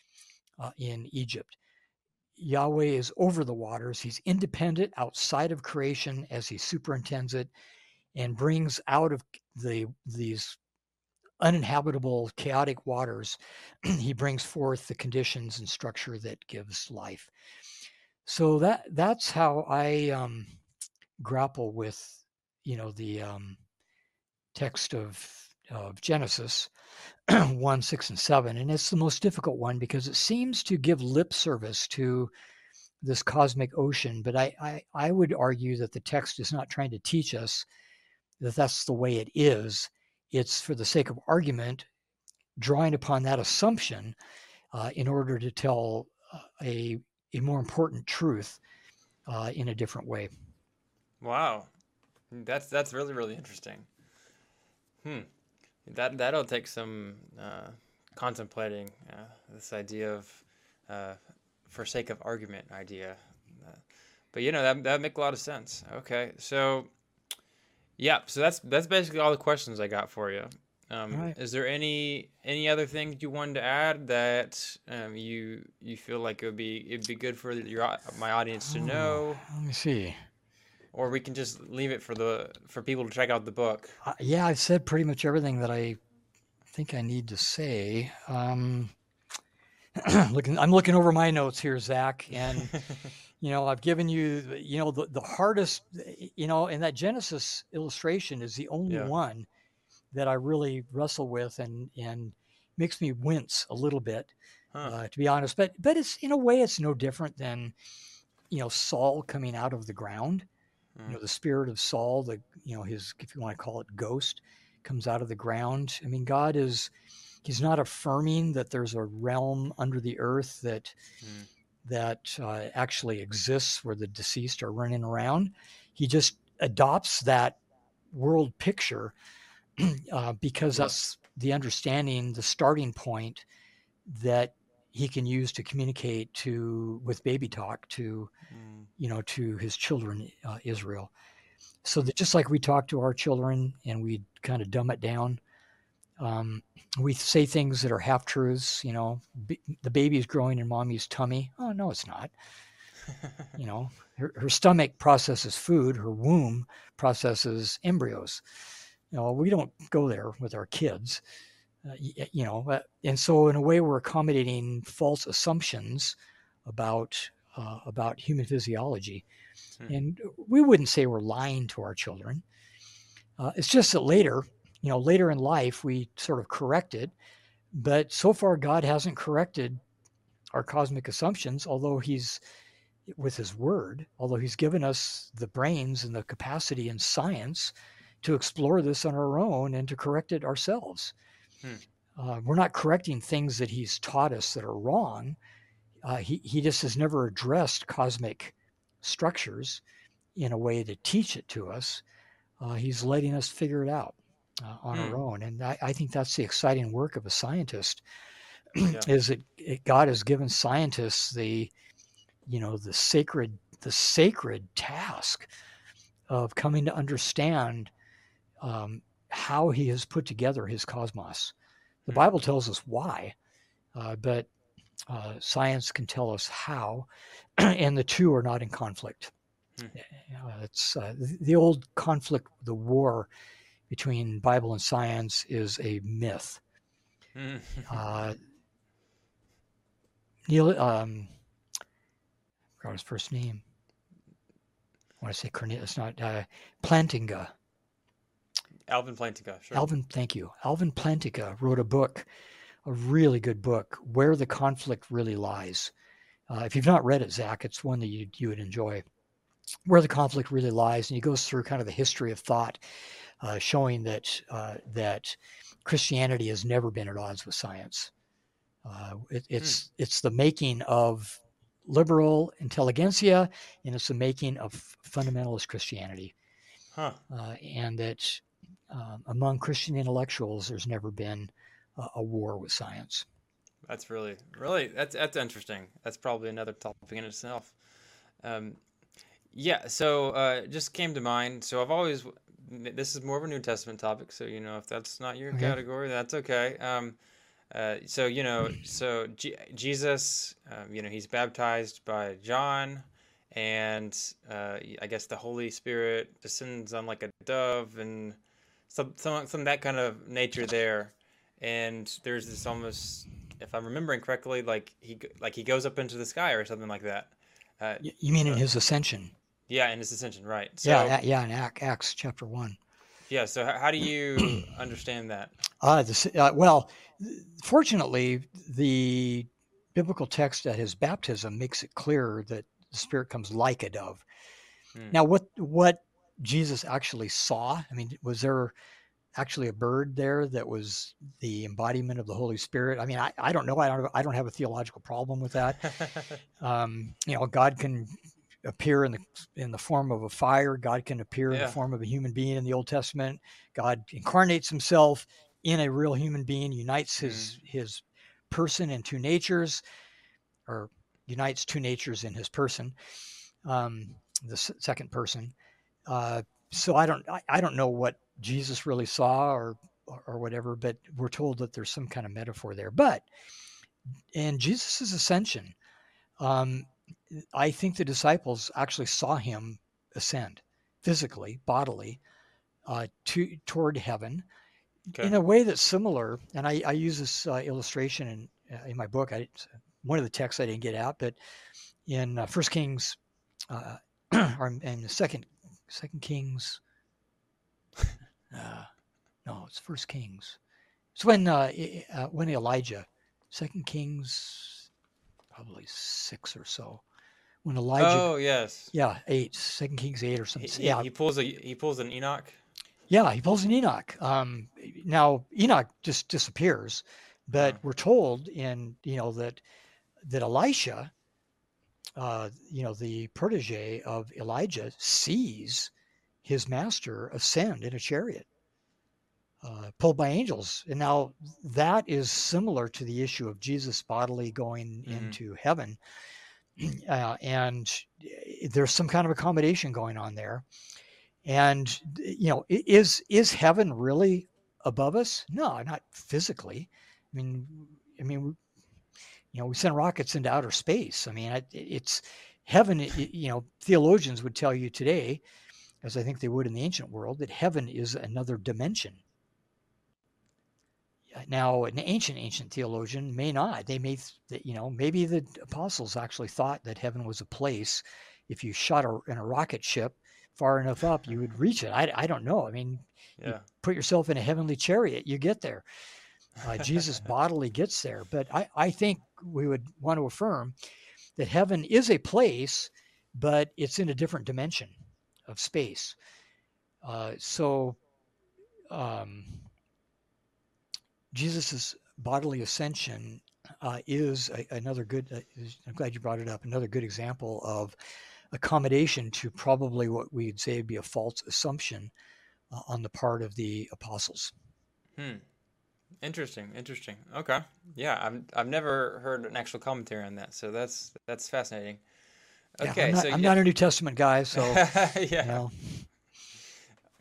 uh, in Egypt. Yahweh is over the waters. He's independent outside of creation as he superintends it and brings out of the these uninhabitable, chaotic waters, he brings forth the conditions and structure that gives life. So that that's how I um, grapple with, you know, the um, text of of Genesis one, six, and seven, and it's the most difficult one because it seems to give lip service to this cosmic ocean. But I, I, I would argue that the text is not trying to teach us that that's the way it is it's for the sake of argument, drawing upon that assumption uh, in order to tell uh, a, a more important truth uh, in a different way. Wow, that's that's really really interesting. Hmm, that that'll take some uh, contemplating. Uh, this idea of uh, for sake of argument idea, but you know that that make a lot of sense. Okay, so yeah, so that's that's basically all the questions I got for you. Um, right. Is there any any other things you wanted to add that um, you you feel like it would be it'd be good for your my audience to know? Oh, let me see. Or we can just leave it for the for people to check out the book. Uh, yeah, I've said pretty much everything that I think I need to say. Um, looking, I'm looking over my notes here, Zach, and you know i've given you you know the, the hardest you know and that genesis illustration is the only yeah. one that I really wrestle with and and makes me wince a little bit, huh. uh, to be honest. But but it's in a way it's no different than you know Saul coming out of the ground. Mm. You know the spirit of Saul, the you know his if you want to call it ghost, comes out of the ground. I mean God is he's not affirming that there's a realm under the earth that. Mm that uh, actually exists where the deceased are running around. He just adopts that world picture uh, because that's the understanding, the starting point that he can use to communicate to with baby talk to mm. you know to his children uh, israel so that just like we talk to our children and we kind of dumb it down um, we say things that are half truths. You know, b- the baby is growing in mommy's tummy. Oh no, it's not. you know, her, her stomach processes food. Her womb processes embryos. You know, we don't go there with our kids. Uh, you know, uh, and so in a way, we're accommodating false assumptions about uh, about human physiology, hmm. and we wouldn't say we're lying to our children. Uh, it's just that later you know, later in life, we sort of correct it. But so far, God hasn't corrected our cosmic assumptions, although He's with His Word, although He's given us the brains and the capacity and science to explore this on our own and to correct it ourselves. Hmm. Uh, we're not correcting things that He's taught us that are wrong. Uh, he, he just has never addressed cosmic structures in a way to teach it to us. Uh, he's letting us figure it out uh, on mm. our own. And I, I, think that's the exciting work of a scientist yeah. is that it, God has given scientists the, you know, the sacred, the sacred task of coming to understand um, how he has put together his cosmos. The mm. Bible tells us why, uh, but uh, science can tell us how, and the two are not in conflict. Mm. it's uh, the old conflict, the war between Bible and science is a myth. Mm. uh, Neil, um, I forgot his first name. I want to say Cornelius, not uh, Plantinga. Alvin Plantinga, sure. Alvin, thank you. Alvin Plantinga wrote a book, a really good book, Where the Conflict Really Lies. Uh, if you've not read it, Zach, it's one that you, you would enjoy. Where the Conflict Really Lies. And he goes through kind of the history of thought uh, showing that uh, that Christianity has never been at odds with science. Uh, it, it's mm. it's the making of liberal intelligentsia, and it's the making of fundamentalist Christianity. Huh. Uh, and that um, among Christian intellectuals, there's never been a, a war with science. That's really, really, that's that's interesting. That's probably another topic in itself. Um, yeah, so uh, just came to mind. So I've always this is more of a New Testament topic, so you know if that's not your okay. category, that's okay. Um, uh, so you know, so G- Jesus, um, you know, he's baptized by John, and uh, I guess the Holy Spirit descends on like a dove, and some some some that kind of nature there. And there's this almost, if I'm remembering correctly, like he like he goes up into the sky or something like that. Uh, you mean in his ascension? Yeah, in his ascension, right? So, yeah, yeah, in Acts chapter one. Yeah. So how do you understand that? Uh, the, uh, well, fortunately, the biblical text at his baptism makes it clear that the Spirit comes like a dove. Hmm. Now, what what Jesus actually saw? I mean, was there actually a bird there that was the embodiment of the Holy Spirit? I mean, I, I don't know. I don't I don't have a theological problem with that. um, you know, God can appear in the in the form of a fire. God can appear yeah. in the form of a human being in the Old Testament. God incarnates Himself in a real human being, unites His mm. His person in two natures, or unites two natures in His person, um, the s- second person. Uh, so I don't I, I don't know what Jesus really saw or or whatever, but we're told that there's some kind of metaphor there. But in Jesus' ascension, um, I think the disciples actually saw him ascend physically, bodily, uh, to toward heaven okay. in a way that's similar. And I, I use this uh, illustration in uh, in my book. I one of the texts I didn't get out, but in uh, First Kings, uh, or in the second Second Kings, uh, no, it's First Kings. It's when uh, uh, when Elijah, Second Kings, probably six or so. When Elijah. Oh yes. Yeah, eight, Second Kings eight or something. He, yeah. He pulls a he pulls an Enoch. Yeah, he pulls an Enoch. Um, now Enoch just disappears, but we're told in you know that that Elisha, uh, you know, the protege of Elijah, sees his master ascend in a chariot, uh, pulled by angels. And now that is similar to the issue of Jesus bodily going Mhm. into heaven. Uh, and eh, there's some kind of accommodation going on there. And you know, is is heaven really above us? No, not physically. I mean, I mean, you know, we send rockets into outer space. I mean, it's heaven. You know, theologians would tell you today, as I think they would in the ancient world, that heaven is another dimension. Now, an ancient ancient theologian may not. They may, you know, maybe the apostles actually thought that heaven was a place. If you shot a, in a rocket ship far enough up, you would reach it. I, I don't know. I mean, Yeah. put yourself in a heavenly chariot, you get there. Uh, Jesus bodily gets there. But I, I think we would want to affirm that heaven is a place, but it's in a different dimension of space. Uh, so um, Jesus' bodily ascension uh, is a, another good, uh, is- I'm glad you brought it up, another good example of accommodation to probably what we'd say would be a false assumption uh, on the part of the apostles. Hmm. Interesting. Interesting. Okay. Yeah. I've I've never heard an actual commentary on that, so that's that's fascinating. Yeah, Okay. I'm, not, so I'm yeah. not a New Testament guy, so you yeah. know,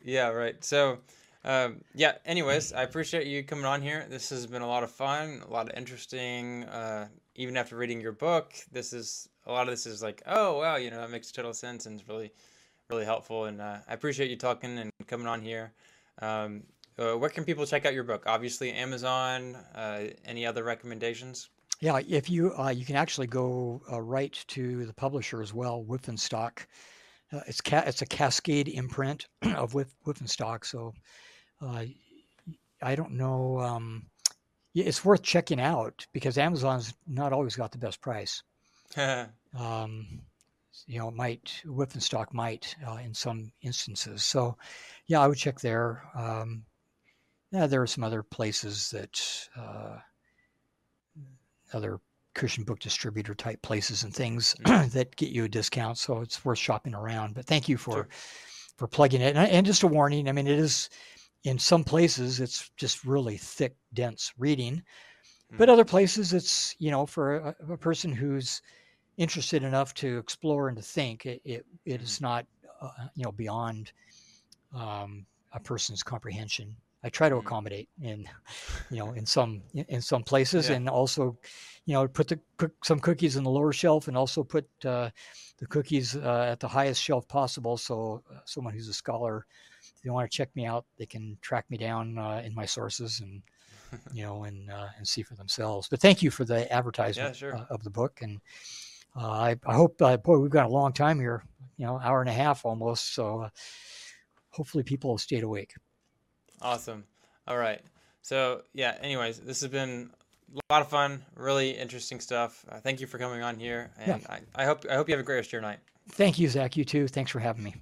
Yeah, right. So, um, yeah, anyways, I appreciate you coming on here. This has been a lot of fun, a lot of interesting, uh, even after reading your book, this is, a lot of this is like, oh, wow, you know, that makes total sense and it's really, really helpful. And uh, I appreciate you talking and coming on here. Um, uh, where can people check out your book? Obviously, Amazon. Uh, any other recommendations? yeah. If you uh, you can actually go uh, right to the publisher as well, Wipf and Stock. Uh, it's ca- it's a Cascade imprint of Whiff- Wipf and Stock, so uh, I don't know. Um, it's worth checking out because Amazon's not always got the best price. um, you know, it might Wipf and Stock might uh, in some instances. So, yeah, I would check there. Um, yeah, there are some other places that uh, other Christian book distributor type places and things that get you a discount. So it's worth shopping around. But thank you for Sure. for plugging it. And, and just a warning. I mean, it is in some places it's just really thick, dense reading. But Mhm. other places, it's you know for a, a person who's interested enough to explore and to think, it it, it is not uh, you know beyond um, a person's comprehension. I try to Mhm. accommodate in you know in some in some places, Yeah. and also you know put the some cookies in the lower shelf, and also put uh, the cookies uh, at the highest shelf possible. So uh, someone who's a scholar, if they want to check me out, they can track me down uh, in my sources and you know, and uh, and see for themselves. But thank you for the advertisement sure. uh, of the book, and uh, I, I hope, uh, boy, we've got a long time here, you know, hour and a half almost. So uh, hopefully, people have stayed awake. Awesome. All right. So yeah. Anyways, this has been a lot of fun. Really interesting stuff. Uh, thank you for coming on here, Yeah. and I, I hope I hope you have a great rest of your night. Thank you, Zach. You too. Thanks for having me.